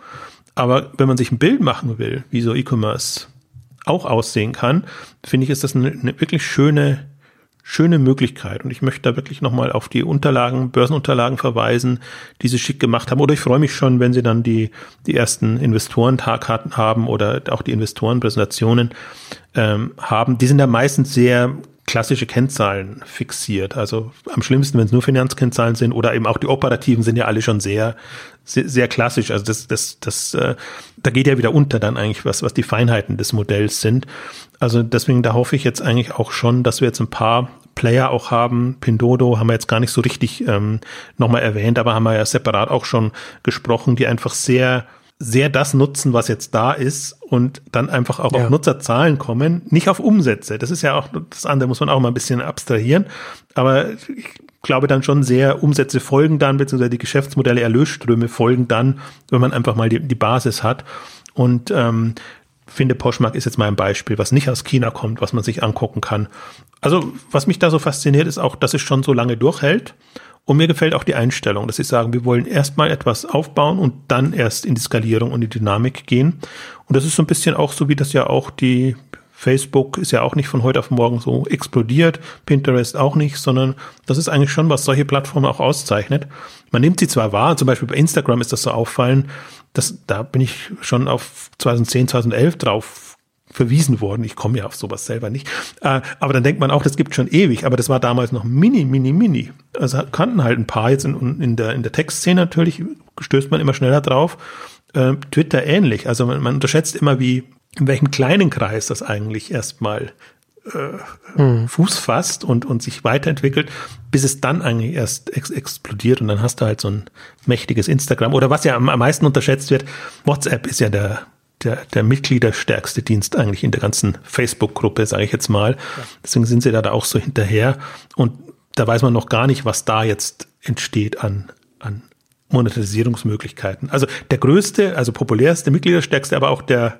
Speaker 2: Aber wenn man sich ein Bild machen will, wie so E-Commerce auch aussehen kann, finde ich, ist das eine, eine wirklich schöne, schöne Möglichkeit. Und ich möchte da wirklich nochmal auf die Unterlagen, Börsenunterlagen verweisen, die sie schick gemacht haben. Oder ich freue mich schon, wenn sie dann die, die ersten Investorentagkarten haben oder auch die Investorenpräsentationen ähm, haben. Die sind da meistens sehr klassische Kennzahlen fixiert. Also am schlimmsten, wenn es nur Finanzkennzahlen sind oder eben auch die operativen sind ja alle schon sehr, sehr, sehr klassisch. Also das, das, das, äh, da geht ja wieder unter dann eigentlich was, was die Feinheiten des Modells sind. Also deswegen, da hoffe ich jetzt eigentlich auch schon, dass wir jetzt ein paar Player auch haben. Pindodo haben wir jetzt gar nicht so richtig ähm, nochmal erwähnt, aber haben wir ja separat auch schon gesprochen, die einfach sehr sehr das nutzen, was jetzt da ist und dann einfach auch ja. auf Nutzerzahlen kommen, nicht auf Umsätze. Das ist ja auch das andere, muss man auch mal ein bisschen abstrahieren. Aber ich glaube dann schon sehr, Umsätze folgen dann, beziehungsweise die Geschäftsmodelle, Erlösströme folgen dann, wenn man einfach mal die, die Basis hat. Und ähm, finde, Poshmark ist jetzt mal ein Beispiel, was nicht aus China kommt, was man sich angucken kann. Also, was mich da so fasziniert, ist auch, dass es schon so lange durchhält und mir gefällt auch die Einstellung, dass sie sagen, wir wollen erstmal etwas aufbauen und dann erst in die Skalierung und die Dynamik gehen. Und das ist so ein bisschen auch so, wie das ja auch die Facebook ist ja auch nicht von heute auf morgen so explodiert, Pinterest auch nicht, sondern das ist eigentlich schon, was solche Plattformen auch auszeichnet. Man nimmt sie zwar wahr, zum Beispiel bei Instagram ist das so auffallen, dass da bin ich schon auf 2010, 2011 drauf verwiesen worden. Ich komme ja auf sowas selber nicht. Äh, aber dann denkt man auch, das gibt schon ewig. Aber das war damals noch mini, mini, mini. Also kannten halt ein paar jetzt in, in der, in der Textszene natürlich, stößt man immer schneller drauf. Äh, Twitter ähnlich. Also man, man unterschätzt immer, wie, in welchem kleinen Kreis das eigentlich erstmal äh, hm. Fuß fasst und, und sich weiterentwickelt, bis es dann eigentlich erst ex explodiert und dann hast du halt so ein mächtiges Instagram. Oder was ja am, am meisten unterschätzt wird, WhatsApp ist ja der der, der mitgliederstärkste Dienst eigentlich in der ganzen Facebook-Gruppe, sage ich jetzt mal. Ja. Deswegen sind sie da, da auch so hinterher. Und da weiß man noch gar nicht, was da jetzt entsteht an, an Monetarisierungsmöglichkeiten. Also der größte, also populärste, mitgliederstärkste, aber auch der,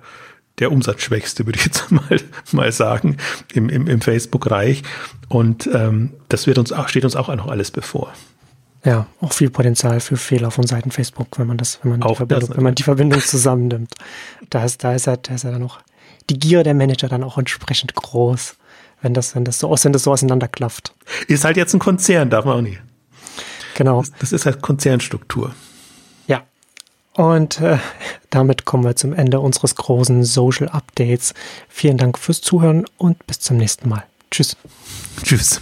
Speaker 2: der umsatzschwächste, würde ich jetzt (laughs) mal, mal sagen, im, im, im Facebook-Reich. Und ähm, das wird uns auch, steht uns auch noch alles bevor.
Speaker 1: Ja, auch viel Potenzial für Fehler von Seiten Facebook, wenn man das, wenn man auch die Verbindung, wenn man die Verbindung zusammennimmt. Da ist, da ist ja, da ist ja dann noch die Gier der Manager dann auch entsprechend groß, wenn das, wenn das so, wenn das so auseinanderklafft.
Speaker 2: Ist halt jetzt ein Konzern, darf man auch nicht.
Speaker 1: Genau.
Speaker 2: Das, das ist halt Konzernstruktur.
Speaker 1: Ja. Und äh, damit kommen wir zum Ende unseres großen Social Updates. Vielen Dank fürs Zuhören und bis zum nächsten Mal. Tschüss.
Speaker 2: Tschüss.